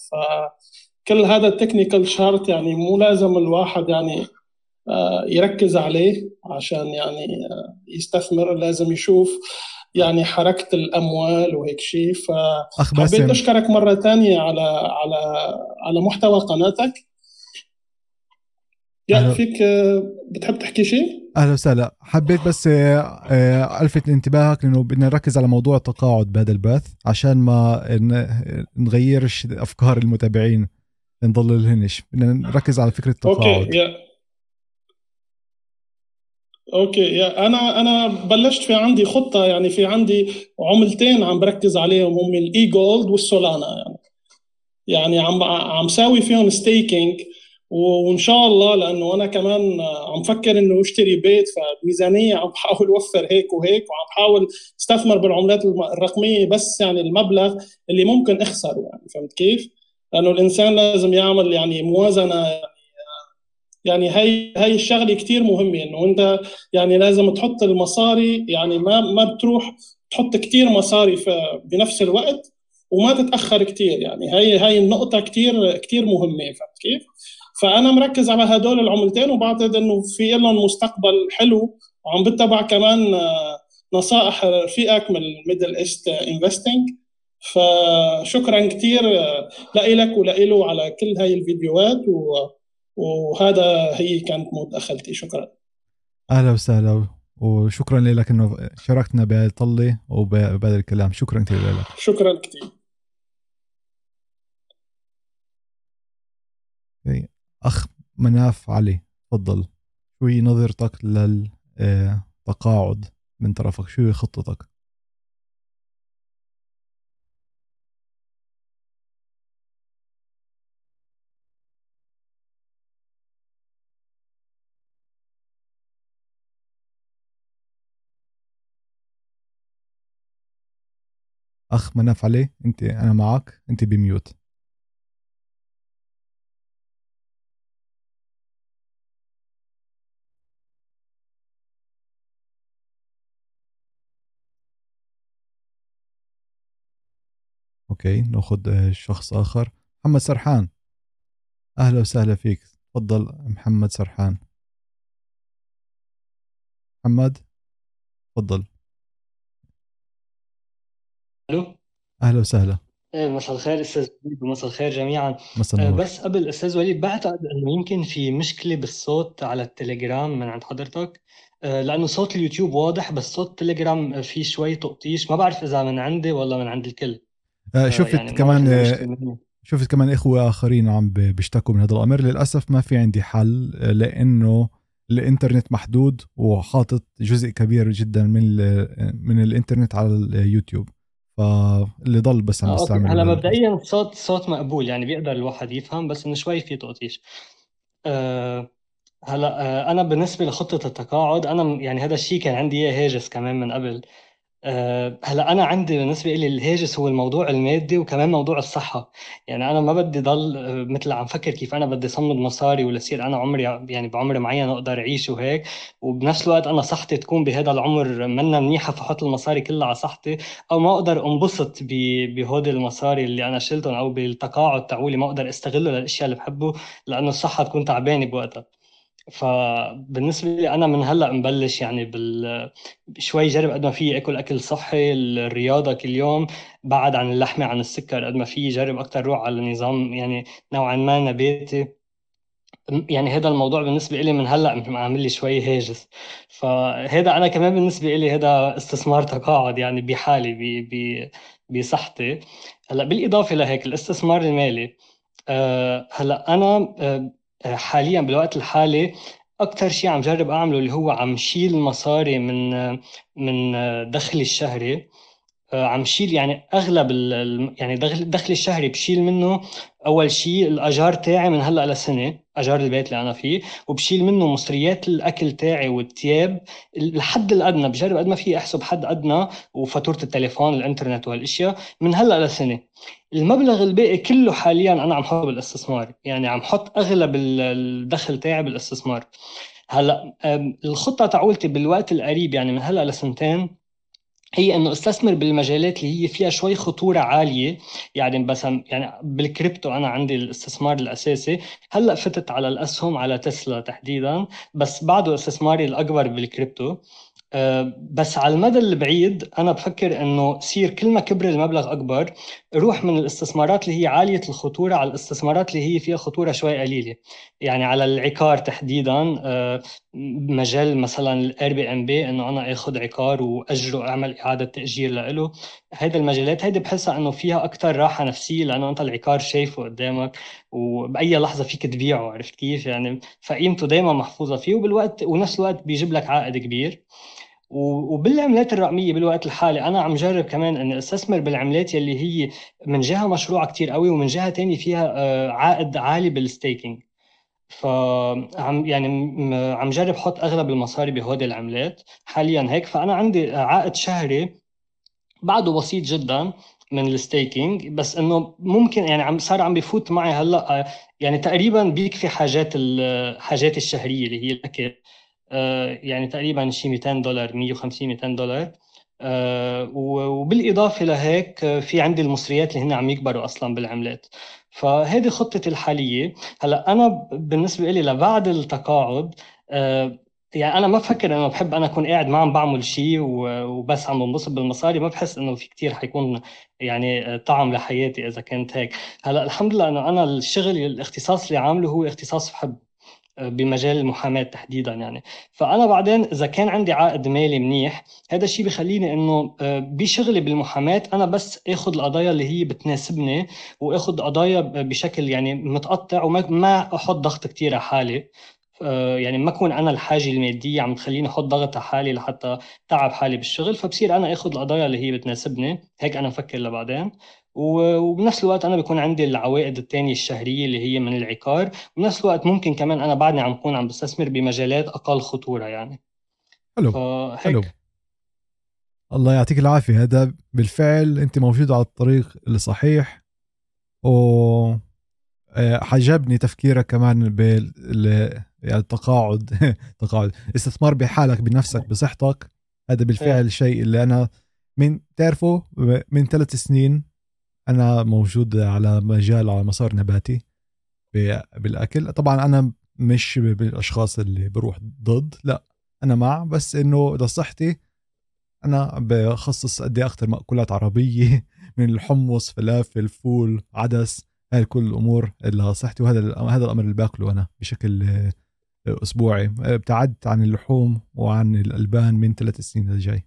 فكل هذا التكنيكال شارت يعني مو لازم الواحد يعني آه، يركز عليه عشان يعني يستثمر لازم يشوف يعني حركة الأموال وهيك شيء. فحبيت أشكرك مرة ثانية على على على محتوى قناتك. يا فيك بتحب تحكي شيء؟ أهلا وسهلا. حبيت بس آه، آه، ألفت انتباهك لأنه بدنا نركز على موضوع التقاعد بهذا البث عشان ما نغيرش أفكار المتابعين. نضللهنش بدنا نركز على فكرة التقاعد أوكي يا. أوكي يا. أنا أنا بلشت في عندي خطة يعني في عندي عملتين عم بركز عليهم هم ال eGold وال Solana يعني. يعني عم عم ساوي فيهم staking وإن شاء الله لأنه أنا كمان عم فكر إنه أشتري بيت فميزانية عم بحاول أوفر هيك وهيك وعم بحاول أستثمر بالعملات الرقمية بس يعني المبلغ اللي ممكن أخسره يعني. فهمت كيف؟ لأنه الإنسان لازم يعمل يعني موازنة يعني هي هي الشغلة كثير مهمة إنه أنت يعني لازم تحط المصاري يعني ما ما بتروح تحط كثير مصاري بنفس الوقت وما تتأخر كثير يعني هي هي النقطة كثير كثير مهمة فهمت كيف؟ فأنا مركز على هدول العملتين وبعتقد إنه في لهم مستقبل حلو وعم بتبع كمان آه، نصائح رفيقك من ال Middle East Investing فشكرا كثير لك ولإله على كل هاي الفيديوهات و وهذا هي كانت مداخلتي شكرا. أهلا وسهلا وشكرا لك إنه شاركتنا بهذه الطله وبهذا الكلام. شكرا كثير لك. شكرا كثير أوكي. أخ مناف علي تفضل. شو هي نظرتك للتقاعد من طرفك شو هي خطتك. أخ مناف علي أنت أنا معك أنت بميوت. أوكي نأخذ شخص آخر. محمد سرحان. أهلا وسهلا فيك. تفضل محمد سرحان. محمد؟ تفضل. ألو؟ أهلا وسهلا. إيه مساء الخير أستاذ وليد ومساء الخير جميعا. مساء آه، النور. بس قبل أستاذ وليد بعتقد انه يمكن في مشكلة بالصوت على التليجرام من عند حضرتك آه، لأنه صوت اليوتيوب واضح بس صوت التليجرام فيه شوي تقطيش. ما بعرف إذا من عندي ولا من عند الكل. آه، شفت يعني ما كمان مني. شفت كمان إخوة آخرين عم بيشتكوا من هذا الأمر. للأسف ما في عندي حل لأنه الإنترنت محدود وحاطط جزء كبير جدا من من الإنترنت على اليوتيوب فاللي ضل بس عم آه، أوكي. يستعمل هلا. مبدئيا الصوت صوت مقبول يعني بيقدر الواحد يفهم بس إنه شوي في تقطيش آه، هلا آه، أنا بالنسبة لخطة التقاعد أنا يعني هذا الشيء كان عندي إياه هاجس كمان من قبل أه هلا أنا عندي بالنسبة لي الهاجس هو الموضوع المادي وكمان موضوع الصحة. يعني أنا ما بدي ضل مثل عم فكر كيف أنا بدي صمد مصاري ولا يصير أنا عمري يعني بعمر معين أقدر أعيش وهيك. وبنفس الوقت أنا صحتي تكون بهذا العمر منا منيحة فحط المصاري كلها على صحتي أو ما أقدر أنبسط بهودي المصاري اللي أنا شلتهم أو بالتقاعد تاعولي ما أقدر أستغله للأشياء اللي بحبه لأنه الصحة تكون تعبانة بوقتها. فبالنسبة لي أنا من هلأ مبلش يعني بال شوي جرب قد ما في أكل أكل صحي الرياضة كل يوم بعد عن اللحمة عن السكر قد ما في جرب أكتر روح على نظام يعني نوعا ما نباتي. يعني هذا الموضوع بالنسبة لي من هلأ عامل لي شوي هاجس. فهذا أنا كمان بالنسبة لي هذا استثمار تقاعد يعني بحالي ب ب بصحتي. هلأ بالإضافة لهيك الاستثمار المالي أه هلأ أنا أه حاليا بالوقت الحالي أكثر شيء عم جرب أعمله اللي هو عم شيل مصاري من من دخلي الشهري. عم شيل يعني أغلب يعني دخلي الشهري بشيل منه أول شيء الأجار تاعي من هلأ لسنة. أجار البيت اللي أنا فيه وبشيل منه مصريات الأكل تاعي والثياب الحد الأدنى. بجرب قد ما في أحسب حد أدنى وفاتورة التليفون الإنترنت وهالاشياء من هلأ لسنة. المبلغ الباقي كله حاليا أنا عم حطه بالاستثمار يعني عم حط أغلب الدخل تاعي بالاستثمار. هلأ الخطة تاعولتي بالوقت القريب يعني من هلأ لسنتين هي إنه أستثمر بالمجالات اللي هي فيها شوي خطورة عالية. يعني بس يعني بالكريبتو أنا عندي الاستثمار الأساسي. هلأ فتت على الأسهم على تسلا تحديدا. بس بعده استثماري الأكبر بالكريبتو. بس على المدى البعيد أنا بفكر إنه يصير كل ما كبر المبلغ أكبر روح من الاستثمارات اللي هي عالية الخطورة على الاستثمارات اللي هي فيها خطورة شوي قليلة. يعني على العقار تحديدا. مجال مثلا ال Airbnb إنه أنا آخذ عقار وأجره أعمل إعادة تأجير له هيدا المجالات هيدي بحسها إنه فيها أكثر راحة نفسية لأنه أنت العقار شايفه قدامك وبأي لحظة فيك تبيعه عرفت كيف يعني؟ فقيمته دائما محفوظة فيه وبالوقت ونفس الوقت بيجيب لك عائد كبير. وبالعملات الرقمية بالوقت الحالي أنا عم جرب كمان إني أستثمر بالعملات يلي هي من جهة مشروعه كتير قوي ومن جهة تانية فيها آه، عائد عالي بال staking فعم يعني عم جرب أحط أغلب المصاري بهودي العملات حاليا هيك. فأنا عندي عائد شهري بعده بسيط جدا من ال staking بس إنه ممكن يعني عم صار عم بفوت معي هلأ يعني تقريبا بيكفي حاجات الحاجات الشهرية اللي هي الأكل. آه، يعني تقريبا شي 200 دولار 150 200 دولار. آه، وبالإضافة لهيك في عندي المصريات اللي هن عم يكبروا أصلا بالعملات. فهذه خطتي الحالية. هلأ أنا بالنسبة لي لبعد التقاعد آه، يعني أنا ما بفكر إنه بحب أنا أكون قاعد ما عم بعمل شيء وبس عم بنبسط بالمصاري. ما بحس إنه في كتير حيكون يعني طعم لحياتي إذا كنت هيك. هلأ الحمد لله إنه أنا الشغل الاختصاص اللي عامله هو اختصاص بحب بمجال المحاماة تحديدا يعني. فأنا بعدين إذا كان عندي عائد مالي منيح هذا الشيء بخليني إنه آه، بشغلي بالمحاماة أنا بس آخذ القضايا اللي هي بتناسبني وآخذ قضايا بشكل يعني متقطع وما أحط ضغط كثير على حالي. آه، يعني ما أكون أنا الحاجة المادية عم تخليني أحط ضغط على حالي لحتى تعب حالي بالشغل فبصير أنا آخذ القضايا اللي هي بتناسبني. هيك أنا بفكر لبعدين. وبنفس الوقت أنا بيكون عندي العوائد الثانية الشهرية اللي هي من العقار. وبنفس الوقت ممكن كمان أنا بعدني عم بكون عم بستثمر بمجالات أقل خطورة يعني. حلو فهيك حلو. الله يعطيك العافية. هذا بالفعل أنت موجود على الطريق الصحيح و آه، حجبني تفكيرك كمان بال يعني التقاعد. [LAUGHS] تقاعد. استثمار بحالك بنفسك بصحتك. هذا بالفعل إيه. الشيء اللي أنا من تعرفه من ثلاث سنين أنا موجود على مجال على مسار نباتي بالأكل. طبعا أنا مش بالأشخاص اللي بروح ضد لا. أنا مع بس إنه لصحتي أنا بخصص قد إيه أكثر مأكولات عربية [LAUGHS] من الحمص فلافل فول عدس. هاي كل الأمور لصحتي وهذا هذا الأمر اللي باكله أنا بشكل أسبوعي. ابتعدت عن اللحوم وعن الألبان من ثلاث سنين الجاي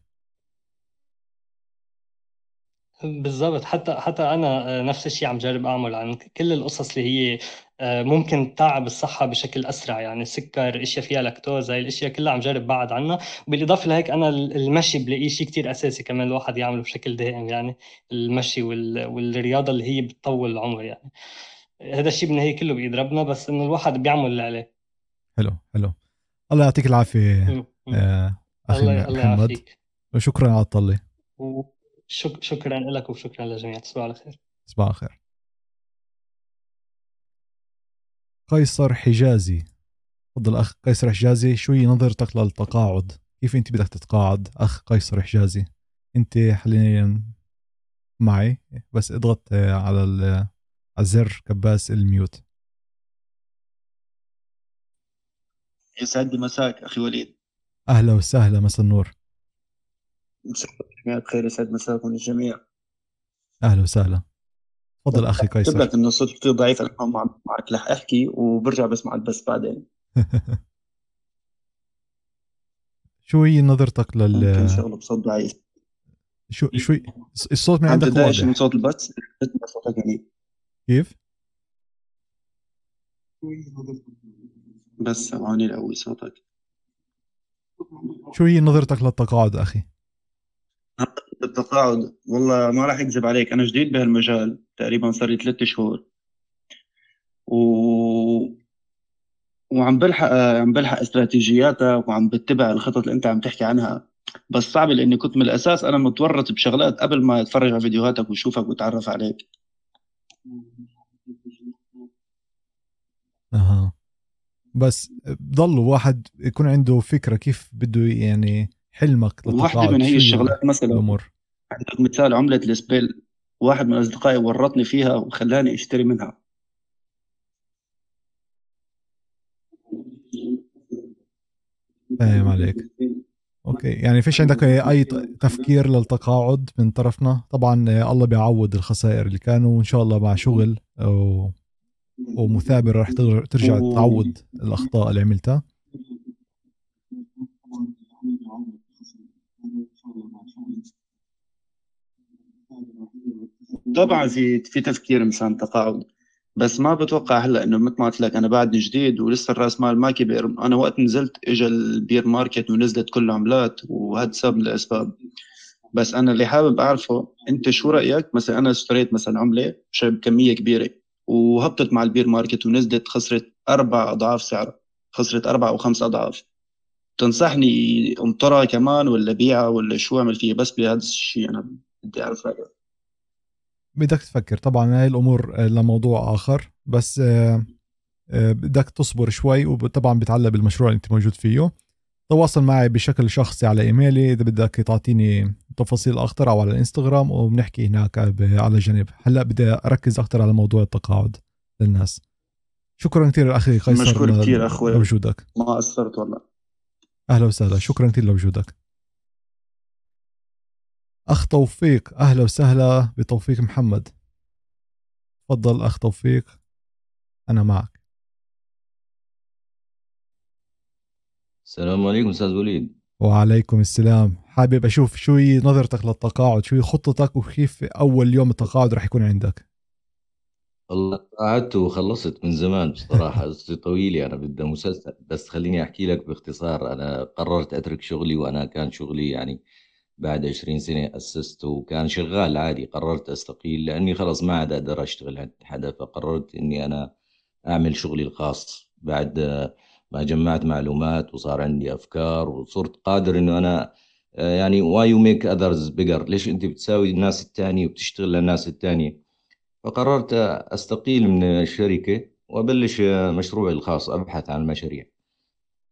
بالضبط. حتى حتى أنا آه، نفس الشيء عم جرب أعمل. عن كل القصص اللي هي آه، ممكن تعب الصحة بشكل أسرع. يعني سكر إشياء فيها لاكتوز هاي الإشياء كلها عم جرب بعد عنها. وبالاضافه لهيك أنا المشي بلاقيه شيء كثير أساسي كمان الواحد يعمله بشكل دائم. يعني المشي والرياضة اللي هي بتطول العمر يعني. هذا الشيء بالنهايه كله بايد ربنا بس إنه الواحد بيعمل اللي عليه. حلو حلو. الله يعطيك العافية آه أخي الله محمد. وشكرا على الطلة. شك... شكرا لك وشكرا للجميع تصبحوا على خير. تصبحوا على خير. قيصر حجازي. تفضل أخ قيصر حجازي. شو هي نظرتك للتقاعد. كيف أنت بدك تتقاعد؟ أخ قيصر حجازي. أنت حاليا معي بس اضغط على على زر كباس الميوت. يسعد مساك أخي وليد. أهلا وسهلا مساء النور. جميع بخير يسعد مساكم الجميع. أهلا وسهلا. تفضل أخي قيصر. لك انه الصوت كثير ضعيف أنا معك رح أحكي وبرجع بسمعك بس بعدين. [LAUGHS] شو هي نظرتك لل ممكن شغله بصوت ضعيف. شو شو الصوت من عندك واضح. من صوت البث؟ صوتك يعني كيف؟ بس سمعوني الأول صوتك. شو هي نظرتك للتقاعد أخي؟ التقاعد. والله ما راح أكذب عليك أنا جديد بهالمجال تقريبا صار لي ثلاث شهور. و وعم بلحق عم بلحق استراتيجياتك وعم بتبع الخطط اللي أنت عم تحكي عنها. بس صعب لأني كنت من الأساس أنا متورط بشغلات قبل ما أتفرج على فيديوهاتك وأشوفك وأتعرف عليك. أها. بس بضل واحد يكون عنده فكرة كيف بده يعني حلمك واحدة من هي الشغلات مثلا. الأمور مثال عملة السبيل واحد من أصدقائي ورطني فيها وخلاني أشتري منها. فاهم عليك. أوكي يعني فيش عندك أي تفكير للتقاعد من طرفنا؟ طبعا الله بيعوض الخسائر اللي كانوا وإن شاء الله مع شغل و... ومثابره رح ترجع تعوض الأخطاء اللي عملتها. طبعا في في تفكير مشان تقاعد. بس ما بتوقع هلأ إنه مثل ما قلت لك أنا بعدني جديد ولسه الرأس مال ما كبر. أنا وقت نزلت اجى البير ماركت ونزلت كل العملات وهذا سبب من الأسباب. بس أنا اللي حابب أعرفه أنت شو رأيك؟ مثلا أنا اشتريت مثلا عملة بكميه كبيرة وهبطت مع البير ماركت ونزلت خسرت أربع أضعاف سعرها خسرت أربع أو خمس أضعاف. تنصحني انطرها كمان ولا بيعها ولا شو أعمل فيها بس بهذا الشيء أنا بدي أعرف رأيك. بدك تفكر. طبعا هاي الأمور لموضوع آخر بس آه، آه، بدك تصبر شوي وطبعا بتعلق بالمشروع اللي أنت موجود فيه. تواصل معي بشكل شخصي على إيميلي إذا بدك تعطيني تفاصيل أكثر أو على الانستغرام وبنحكي هناك على جنب. هلأ بدي أركز أكثر على موضوع التقاعد للناس. شكرا كثير أخي قيصر مشكور كثير أخوي. لوجودك. ما قصرت والله. أهلا وسهلا. شكرا كثير لوجودك. أخ توفيق أهلا وسهلا بتوفيق محمد. تفضل أخ توفيق أنا معك. السلام عليكم أستاذ وليد. وعليكم السلام. حابب أشوف شو هي نظرتك للتقاعد شو هي خطتك وكيف أول يوم التقاعد رح يكون عندك؟ والله قعدت وخلصت من زمان بصراحة. قصتي طويلة أنا بدي مسلسل. بس خليني أحكي لك باختصار. أنا قررت أترك شغلي وأنا كان شغلي يعني بعد 20 سنة أسست وكان شغال عادي قررت أستقيل لأني خلص ما عاد أقدر أشتغل عند حدا فقررت إني أنا أعمل شغلي الخاص. بعد ما جمعت معلومات وصار عندي أفكار وصرت قادر إنه أنا يعني why you make others bigger ليش أنت بتساوي الناس التانية وبتشتغل للناس التانية؟ فقررت أستقيل من الشركة وأبلش مشروعي الخاص أبحث عن المشاريع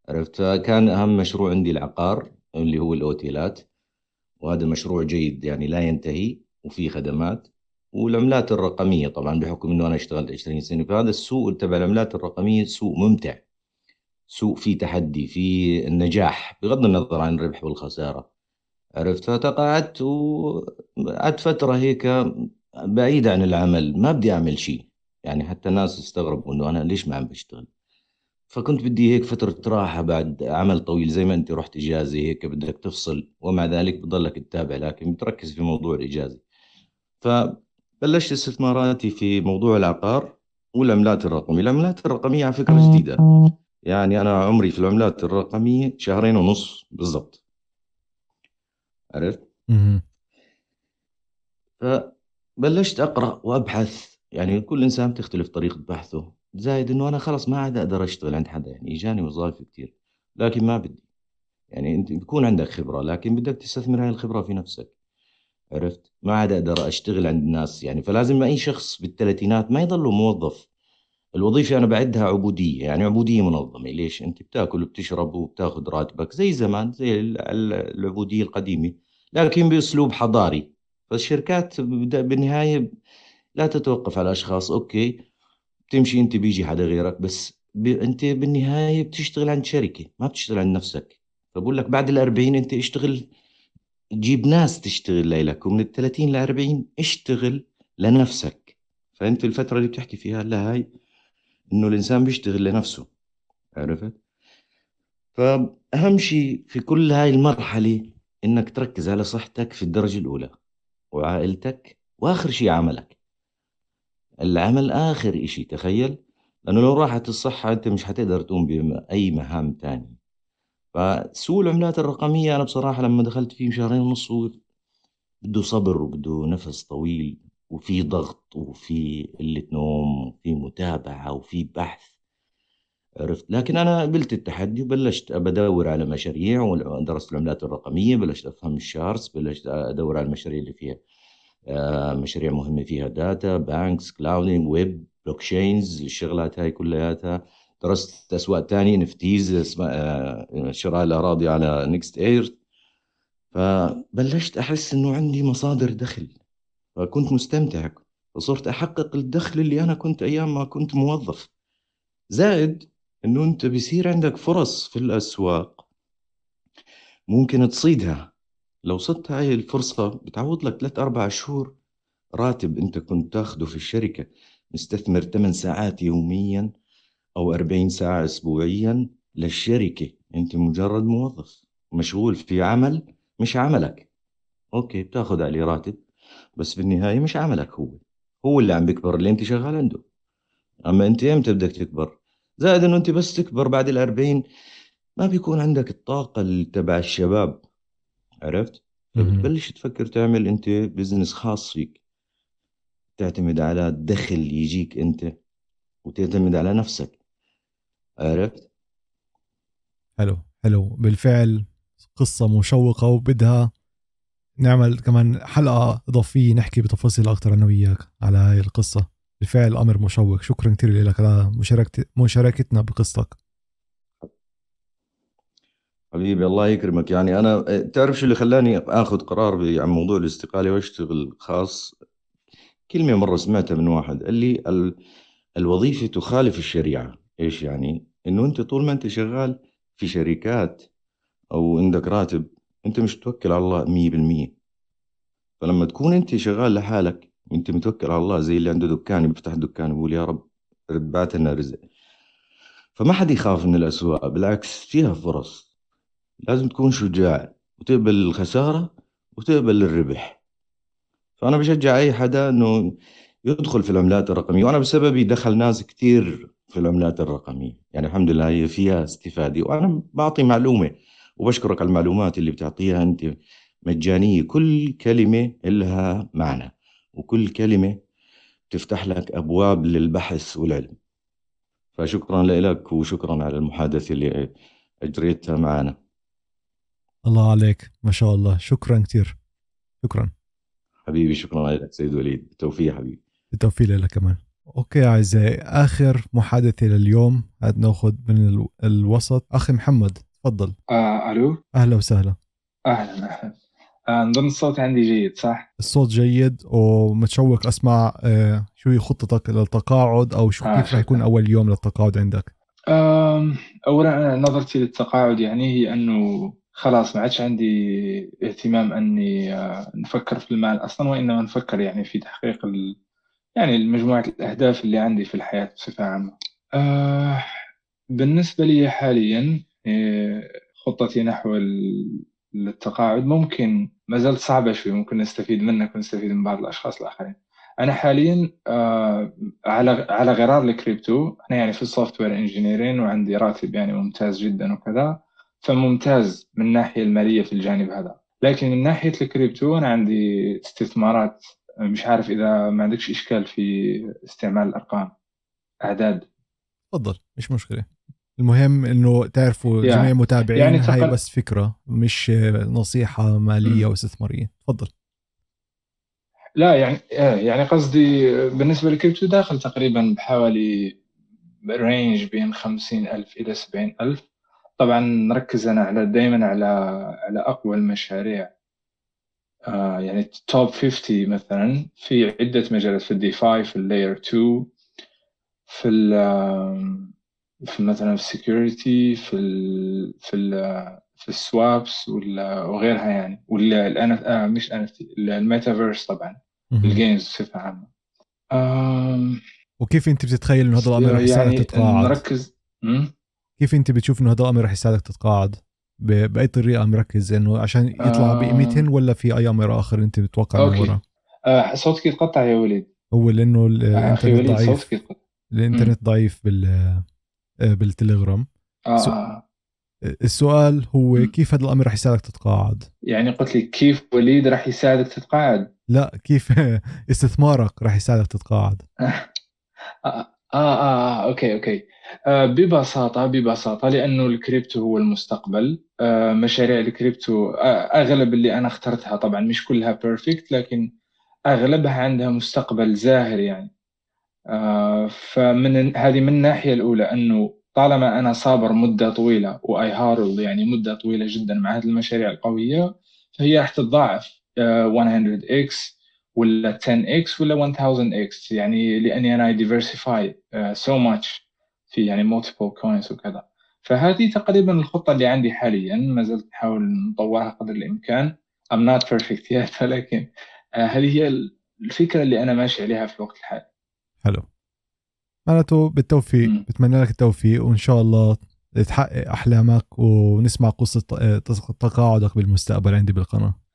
عرفت؟ كان أهم مشروع عندي العقار اللي هو الأوتيلات. وهذا مشروع جيد يعني لا ينتهي وفي خدمات. والعملات الرقمية طبعا بحكم أنه أنا اشتغلت 20 سنة فهذا السوق تبع العملات الرقمية سوق ممتع. سوق فيه تحدي فيه النجاح بغض النظر عن الربح والخسارة. عرفت؟ فتقاعدت وقعدت فترة هيك بعيد عن العمل ما بدي أعمل شيء. يعني حتى الناس استغربوا إنه أنا ليش ما عم بشتغل؟ فكنت بدي هيك فترة راحة بعد عمل طويل زي ما أنت رحت إجازة هيك بدك تفصل ومع ذلك بضلك تتابع لكن بتركز في موضوع الإجازة. فبلشت استثماراتي في موضوع العقار والعملات الرقمية. العملات الرقمية على فكرة جديدة. يعني أنا عمري في العملات الرقمية شهرين ونص بالضبط. عرفت؟ فبلشت أقرأ وأبحث. يعني كل إنسان بتختلف طريقة بحثه. زائد إنه أنا خلص ما عاد أقدر أشتغل عند حدا يعني إجاني وظائف كثير لكن ما بدي. يعني أنت بيكون عندك خبرة لكن بدك تستثمر هاي الخبرة في نفسك. عرفت؟ ما عاد أقدر أشتغل عند الناس يعني فلازم أي شخص بالثلاثينات ما يضل موظف. الوظيفة أنا بعدها عبودية يعني عبودية منظمة. ليش؟ أنت بتأكل وبتشرب وبتأخذ راتبك زي زمان زي العبودية القديمة لكن بأسلوب حضاري. فالشركات بالنهاية لا تتوقف على أشخاص أوكي بتمشي أنت بيجي حدا غيرك بس ب... أنت بالنهاية بتشتغل عند شركة ما بتشتغل عند نفسك. فبقول لك بعد الأربعين أنت اشتغل جيب ناس تشتغل لك ومن الثلاثين لأربعين اشتغل لنفسك. فأنت الفترة اللي بتحكي فيها هلا هاي إنه الإنسان بيشتغل لنفسه عرفت؟ فأهم شيء في كل هاي المرحلة إنك تركز على صحتك في الدرجة الأولى وعائلتك وآخر شيء عملك. العمل آخر إشي تخيل؟ لأنه لو راحت الصحة أنت مش حتقدر تقوم بأي مهام تانية فسوق العملات الرقمية أنا بصراحة لما دخلت فيه شهرين ونص بده صبر وبده نفس طويل وفي ضغط وفي قلة نوم وفي متابعة وفي بحث عرفت؟ لكن أنا قبلت التحدي وبلشت بدور على مشاريع ودرست العملات الرقمية بلشت أفهم ال charts بلشت أدور على المشاريع اللي فيها مشاريع مهمة فيها. data banks clouding web blockchains الشغلات هاي كلياتها. درست أسواق تانية NFTs اسمها شراء الأراضي على Next Earth فبلشت أحس إنه عندي مصادر دخل فكنت مستمتع. فصرت أحقق الدخل اللي أنا كنت أيام ما كنت موظف. زائد إنه أنت بيصير عندك فرص في الأسواق ممكن تصيدها. لو صدت هاي الفرصة بتعوض لك ثلاث أربع شهور راتب أنت كنت تاخده في الشركة مستثمر 8 ساعات يوميا أو 40 ساعة أسبوعيا للشركة. أنت مجرد موظف مشغول في عمل مش عملك. أوكي بتاخذ عليه راتب بس بالنهاية مش عملك هو. هو اللي عم بيكبر اللي أنت شغال عنده. أما أنت إمتى بدك تكبر؟ زائد إنه أنت بس تكبر بعد الأربعين ما بيكون عندك الطاقة تبع الشباب. عرفت؟ فبتبلش تفكر تعمل أنت business خاص فيك. تعتمد على دخل يجيك أنت وتعتمد على نفسك. عرفت؟ حلو حلو. بالفعل قصة مشوقة وبدها نعمل كمان حلقة إضافية نحكي بتفاصيل أكثر أنا وياك على هاي القصة. بالفعل أمر مشوق. شكرا كثير لك على مشاركت مشاركتنا بقصتك. حبيبي الله يكرمك. يعني أنا تعرف شو اللي خلاني آخذ قرار عن موضوع الاستقالة وأشتغل خاص؟ كلمة مرة سمعتها من واحد قال لي ال... الوظيفة تخالف الشريعة. إيش يعني؟ إنه أنت طول ما أنت شغال في شركات أو عندك راتب أنت مش توكل على الله مية بالمية. فلما تكون أنت شغال لحالك وأنت متوكل على الله زي اللي عنده دكان بيفتح دكان بيقول يا رب ربات لنا رزق. فما حد يخاف من الأسواق بالعكس فيها فرص. لازم تكون شجاع وتقبل الخسارة وتقبل الربح. فأنا بشجع أي حدا إنه يدخل في العملات الرقمية وأنا بسببي دخل ناس كتير في العملات الرقمية. يعني الحمد لله هي فيها استفادة وأنا بعطي معلومة وبشكرك على المعلومات اللي بتعطيها. أنت مجانية كل كلمة لها معنى وكل كلمة تفتح لك أبواب للبحث والعلم. فشكرا لك وشكرا على المحادثة اللي أجريتها معنا. الله عليك ما شاء الله. شكرا كثير شكرا. حبيبي شكرا لك سيد وليد. بالتوفيق حبيبي. بالتوفيق لك كمان. أوكي أعزائي آخر محادثة لليوم. هاد نأخذ من الوسط. أخي محمد تفضل. آه ألو؟ أهلا وسهلا. أهلا أهلا. آه نظن الصوت عندي جيد صح؟ الصوت جيد ومتشوق أسمع آه شو هي خطتك للتقاعد أو شو آه كيف رح يكون أول يوم للتقاعد عندك؟ اولا نظرتي للتقاعد يعني هي أنه خلاص ما عادش عندي اهتمام أني آه نفكر في المال أصلا وإنما نفكر يعني في تحقيق ال... يعني مجموعة الأهداف اللي عندي في الحياة بصفة عامة. آه بالنسبة لي حاليا آه، خطتي نحو التقاعد ممكن ما زالت صعبة شوي ممكن نستفيد منك ونستفيد من بعض الأشخاص الآخرين. أنا حاليا آه على على غرار الكريبتو. أنا يعني في ال software engineering وعندي راتب يعني ممتاز جدا وكذا. فممتاز من الناحية المالية في الجانب هذا. لكن من ناحية الكريبتو أنا عندي استثمارات مش عارف إذا ما عندكش إشكال في استعمال الأرقام. أعداد. تفضل مش مشكلة. المهم إنه تعرفوا يعني جميع المتابعين يعني تقل... هاي بس فكرة مش نصيحة مالية واستثمارية. تفضل. لا يعني يعني قصدي بالنسبة للكريبتو داخل تقريبا بحوالي range بين خمسين ألف إلى سبعين ألف. طبعا نركز أنا على دائما على على أقوى المشاريع. آه يعني top 50 مثلا في عدة مجالات في ال DeFi في ال layer 2 في في مثلا في ال security في ال في ال في ال swaps وغيرها يعني. ولا الأن آه مش ان الميتافيرس طبعا ال games بصفة عامة. آم... وكيف أنت بتتخيل إنه هذا الأمر يعني تتقاعد؟ نركز كيف انت بتشوف انه هذا الامر رح يساعدك تتقاعد؟ بأي طريقة مركز إنه عشان يطلع آه... بقيمتهن ولا في أي أمر آخر انت بتتوقع من ورا؟ آه صوتك يتقطع يا وليد هو لأنه الإنترنت ضعيف الإنترنت ضعيف بال آه، بالتليجرام آه. السؤال هو م. كيف هذا الأمر رح يساعدك تتقاعد؟ يعني قلت لي كيف وليد رح يساعدك تتقاعد؟ لا كيف [LAUGHS] استثمارك رح يساعدك تتقاعد؟ آه, آه, آه, okay okay. آه ببساطة ببساطة لأنه الكريبتو هو المستقبل. آه مشاريع الكريبتو آه أغلب اللي أنا اخترتها طبعا مش كلها perfect لكن أغلبها عندها مستقبل زاهر يعني. آه، فمن هذه من الناحية الأولى أنه طالما أنا صابر مدة طويلة وأي hold يعني مدة طويلة جدا مع هذه المشاريع القوية فهي راح تتضاعف. 100x آه، ولا 10x ولا 1000x يعني لأني أنا diversify so much في يعني multiple coins وكذا. فهذه تقريبا الخطة اللي عندي حاليا. ما زلت أحاول نطورها قدر الإمكان. I'm not perfect [LAUGHS] yet ولكن آه، هذه هي الفكرة اللي أنا ماشي عليها في الوقت الحالي؟ حلو. معناته بالتوفيق. م. بتمنى لك التوفيق وإن شاء الله تحقق أحلامك ونسمع قصة تقاعدك بالمستقبل عندي بالقناة.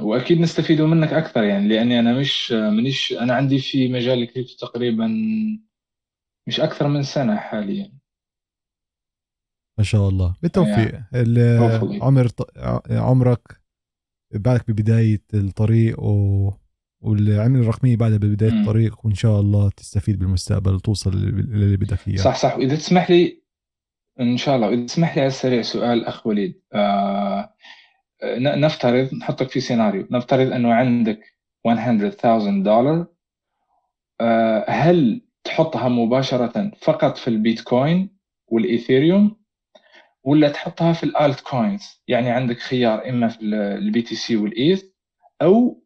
وأكيد نستفيدوا منك أكثر يعني لأني أنا مش منيش أنا عندي في مجال الكريبتو تقريبا مش أكثر من سنة حاليا. ما شاء الله. بالتوفيق. يعني ال- hopefully. عمر ط- عمرك بعدك ببداية الطريق و والعمل الرقميه بعدها ببداية مم. الطريق وإن شاء الله تستفيد بالمستقبل وتوصل للي بدك إياه. صح صح. وإذا تسمح لي إن شاء الله واذا تسمح لي على السريع سؤال أخ وليد. آه نفترض نحطك في سيناريو نفترض إنه عندك 100,000 دولار آه هل تحطها مباشرة فقط في البيتكوين والإيثيريوم ولا تحطها في ال altcoins يعني عندك خيار إما في ال BTC وال ETH أو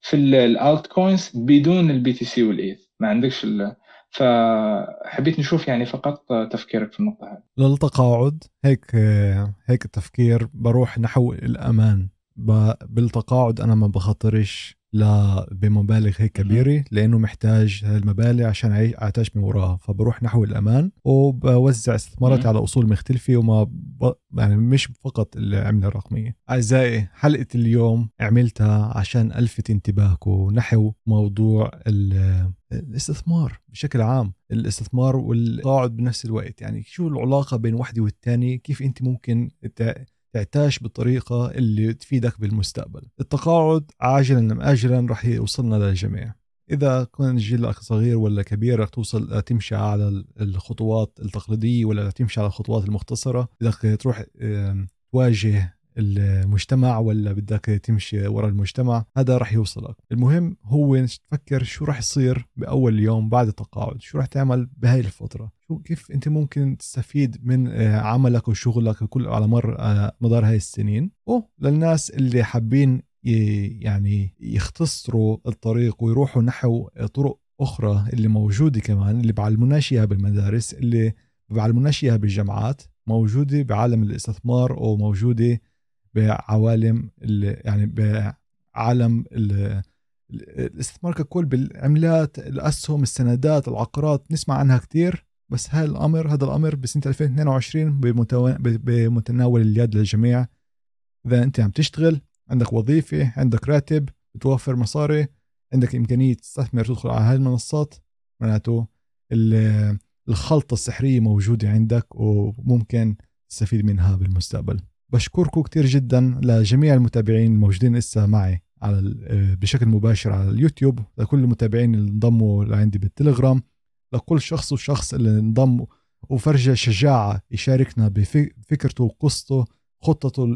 في ال altcoins بدون ال BTC وال ETH. ما عندكش. فحبيت نشوف يعني فقط تفكيرك في النقطة هذه. للتقاعد هيك هيك التفكير بروح نحو الأمان. بالتقاعد أنا ما بخاطرش لا بمبالغ هيك كبيرة لأنه محتاج هاي المبالغ عشان اعتاش من وراها. فبروح نحو الأمان وبوزع استثماراتي. على أصول مختلفة وما ب... يعني مش فقط العملة الرقمية. أعزائي حلقة اليوم عملتها عشان ألفت انتباهكم نحو موضوع ال- الاستثمار بشكل عام. الاستثمار والتقاعد بنفس الوقت. يعني شو العلاقة بين واحدة والتانية؟ كيف أنت ممكن تعتاش بالطريقة اللي تفيدك بالمستقبل. التقاعد عاجلا أم آجلا رح يوصلنا للجميع. إذا كان جيلك صغير ولا كبير رح توصل تمشي على الخطوات التقليدية ولا تمشي على الخطوات المختصرة. بدك تروح تواجه المجتمع ولا بدك تمشي ورا المجتمع هذا رح يوصلك. المهم هو تفكر شو رح يصير بأول يوم بعد التقاعد شو رح تعمل بهاي الفترة؟ شو كيف أنت ممكن تستفيد من آه، عملك وشغلك كل على مر آه، مدار هاي السنين؟ وللناس اللي حابين يعني يختصروا الطريق ويروحوا نحو طرق أخرى اللي موجودة كمان اللي بعلموناش إياها بالمدارس اللي بعلموناش إياها بالجامعات موجودة بعالم الاستثمار وموجودة بعوالم ال- يعني بعالم ال- الاستثمار ككل بالعملات الأسهم السندات العقارات. نسمع عنها كتير بس هاي الأمر هذا الأمر بسنة 2022 بمتو- بمتناول اليد للجميع. إذا أنت عم تشتغل عندك وظيفة عندك راتب بتوفر مصاري عندك إمكانية تستثمر تدخل على هاي المنصات معناته ال- الخلطة السحرية موجودة عندك وممكن تستفيد منها بالمستقبل. بشكركم كتير جدا لجميع المتابعين الموجودين لسه معي على ال- بشكل مباشر على اليوتيوب لكل المتابعين اللي انضموا لعندي بالتليجرام لكل شخص وشخص اللي انضم وفرجة شجاعة يشاركنا بفكرته وقصته خطته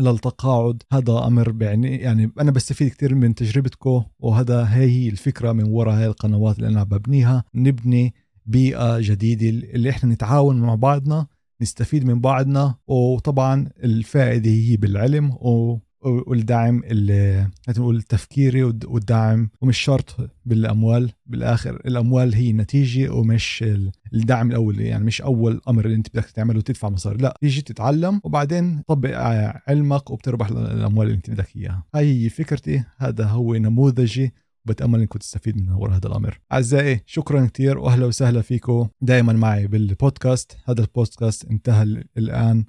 للتقاعد. هذا أمر يعني يعني أنا بستفيد كثير من تجربتكم وهذا هي هي الفكرة من وراء هاي القنوات اللي أنا ببنيها نبني بيئة جديدة اللي إحنا نتعاون مع بعضنا نستفيد من بعضنا وطبعا الفائدة هي بالعلم و والدعم ال- نقول التفكيري والد- والدعم ومش شرط بالأموال. بالآخر الأموال هي نتيجة ومش ال- الدعم الأول يعني مش أول أمر اللي أنت بدك تعمله تدفع مصاري. لا تيجي تتعلم وبعدين تطبق علمك وبتربح الأموال اللي أنت بدك إياها. هاي هي فكرتي هذا هو نموذجي وبتامل انكم تستفيد من وراء هذا الأمر. أعزائي شكرا كثير واهلا وسهلا فيكم دائما معي بالبودكاست. هذا البودكاست انتهى الآن.